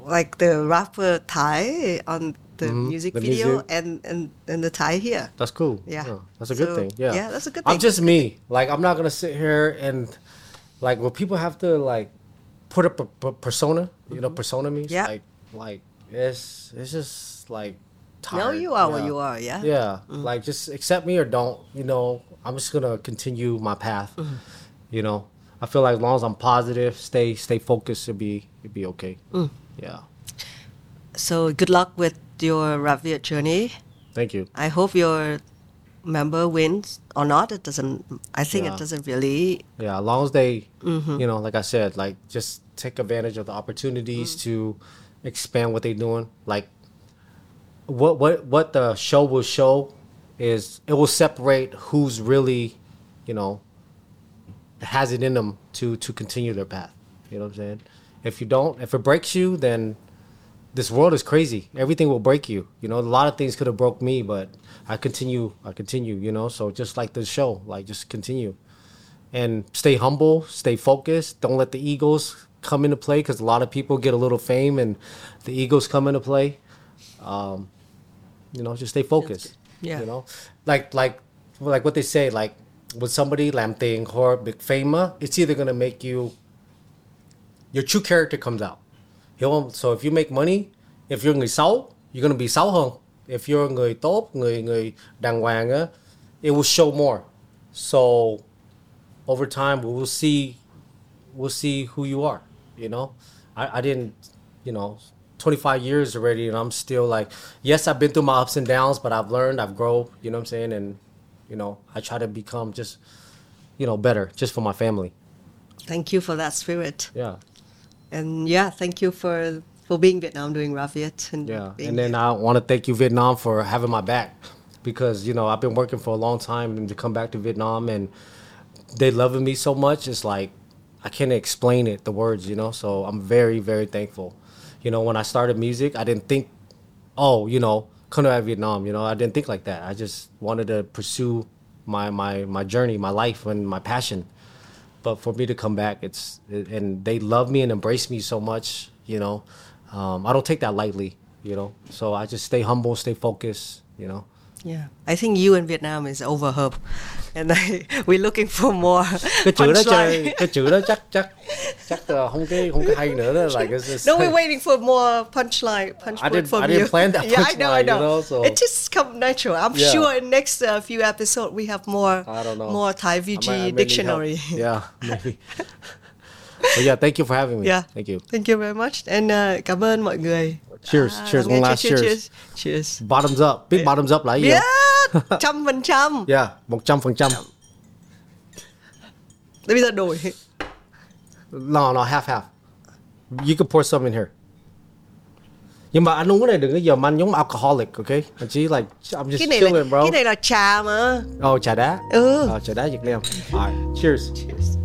Like the rapper Thái on the music Mm-hmm. the video music. and, and and the Thái here. That's cool. Yeah. that's a good thing. Yeah, yeah, that's a good thing. I'm thing. just me. Like I'm not gonna sit here and like when people have to like put up a persona. You know, persona means Mm-hmm. Yeah. like like it's it's just like. No, you are what you are, yeah. Yeah, like just accept me or don't. You know, I'm just gonna continue my path. Mm-hmm. You know, I feel like as long as I'm positive, stay stay focused, it'll be it'll be okay. Mm. Yeah. So good luck with your rap journey. Thank you. I hope your member wins or not. It doesn't. I think Yeah. it doesn't really. Yeah, as long as they, Mm-hmm. you know, like I said, like just take advantage of the opportunities Mm. to expand what they're doing. Like, what what what the show will show is it will separate who's really, you know, has it in them to to continue their path. You know what I'm saying? If you don't, if it breaks you, then this world is crazy. Everything will break you. You know, a lot of things could have broke me, but I continue. I continue. You know, so just like the show, like just continue and stay humble, stay focused. Don't let the egos come into play because a lot of people get a little fame and the egos come into play. Um, you know, just stay focused. Yeah. You know, like like like what they say, like with somebody làm tiền or big fame, it's either gonna make you your true character comes out. Hiểu không? So if you make money, if you're người xấu, you're gonna be xấu hơn. If you're người tốt, người người đàng hoàng á, uh, it will show more. So over time we will see we'll see who you are. You know? I, I didn't you know, 25 years already and I'm still like yes, I've been through my ups and downs, but I've learned, I've grown, you know what I'm saying? And you know, I try to become just you know, better just for my family. Thank you for that spirit, Yeah. and yeah, thank you for for being Vietnam doing Rap Việt and Yeah, and then. I want to thank you, Vietnam, for having my back, because you know I've been working for a long time, and to come back to Vietnam and they loving me so much, it's like I can't explain it, the words, you know. So I'm very, very thankful. You know, when I started music, I didn't think, oh, you know, come to Vietnam. You know, I didn't think like that. I just wanted to pursue my my my journey, my life, and my passion but for me to come back it's and they love me and embrace me so much you know um, i don't take that lightly you know so i just stay humble stay focused you know yeah, I think you in Vietnam is overhyped, and I, we're looking for more cái chữ đó punchline. chơi cái chữ đó chắc chắc chắc là không cái không cái hay nữa đó like it's just, No, we're waiting for more punchline. Punch I word didn't- from I didn't you. plan that yeah, I know, I punchline, you know. know, so- It just come natural. I'm Yeah. sure in next uh, few episodes we have more. I don't know. More Thai I VG I may dictionary. yeah maybe but yeah thank you for having me Yeah. thank you Thank you very much. And uh, cảm ơn mọi người. Cheers À, cheers one last cheers, cheers. Cheers. bottoms up big bottoms up là gì Yeah, trăm phần trăm. yeah một trăm phần trăm Bây giờ đổi. No, no, half half. You can pour some in here. Nhưng mà anh uống cái này đừng có giờ mà anh giống alcoholic, okay? Anh chỉ like I'm just Cái này là chilling, bro. cái này là trà mà. Oh, trà đá. Ừ. Oh, trà đá Việt Nam. Alright, cheers. Cheers.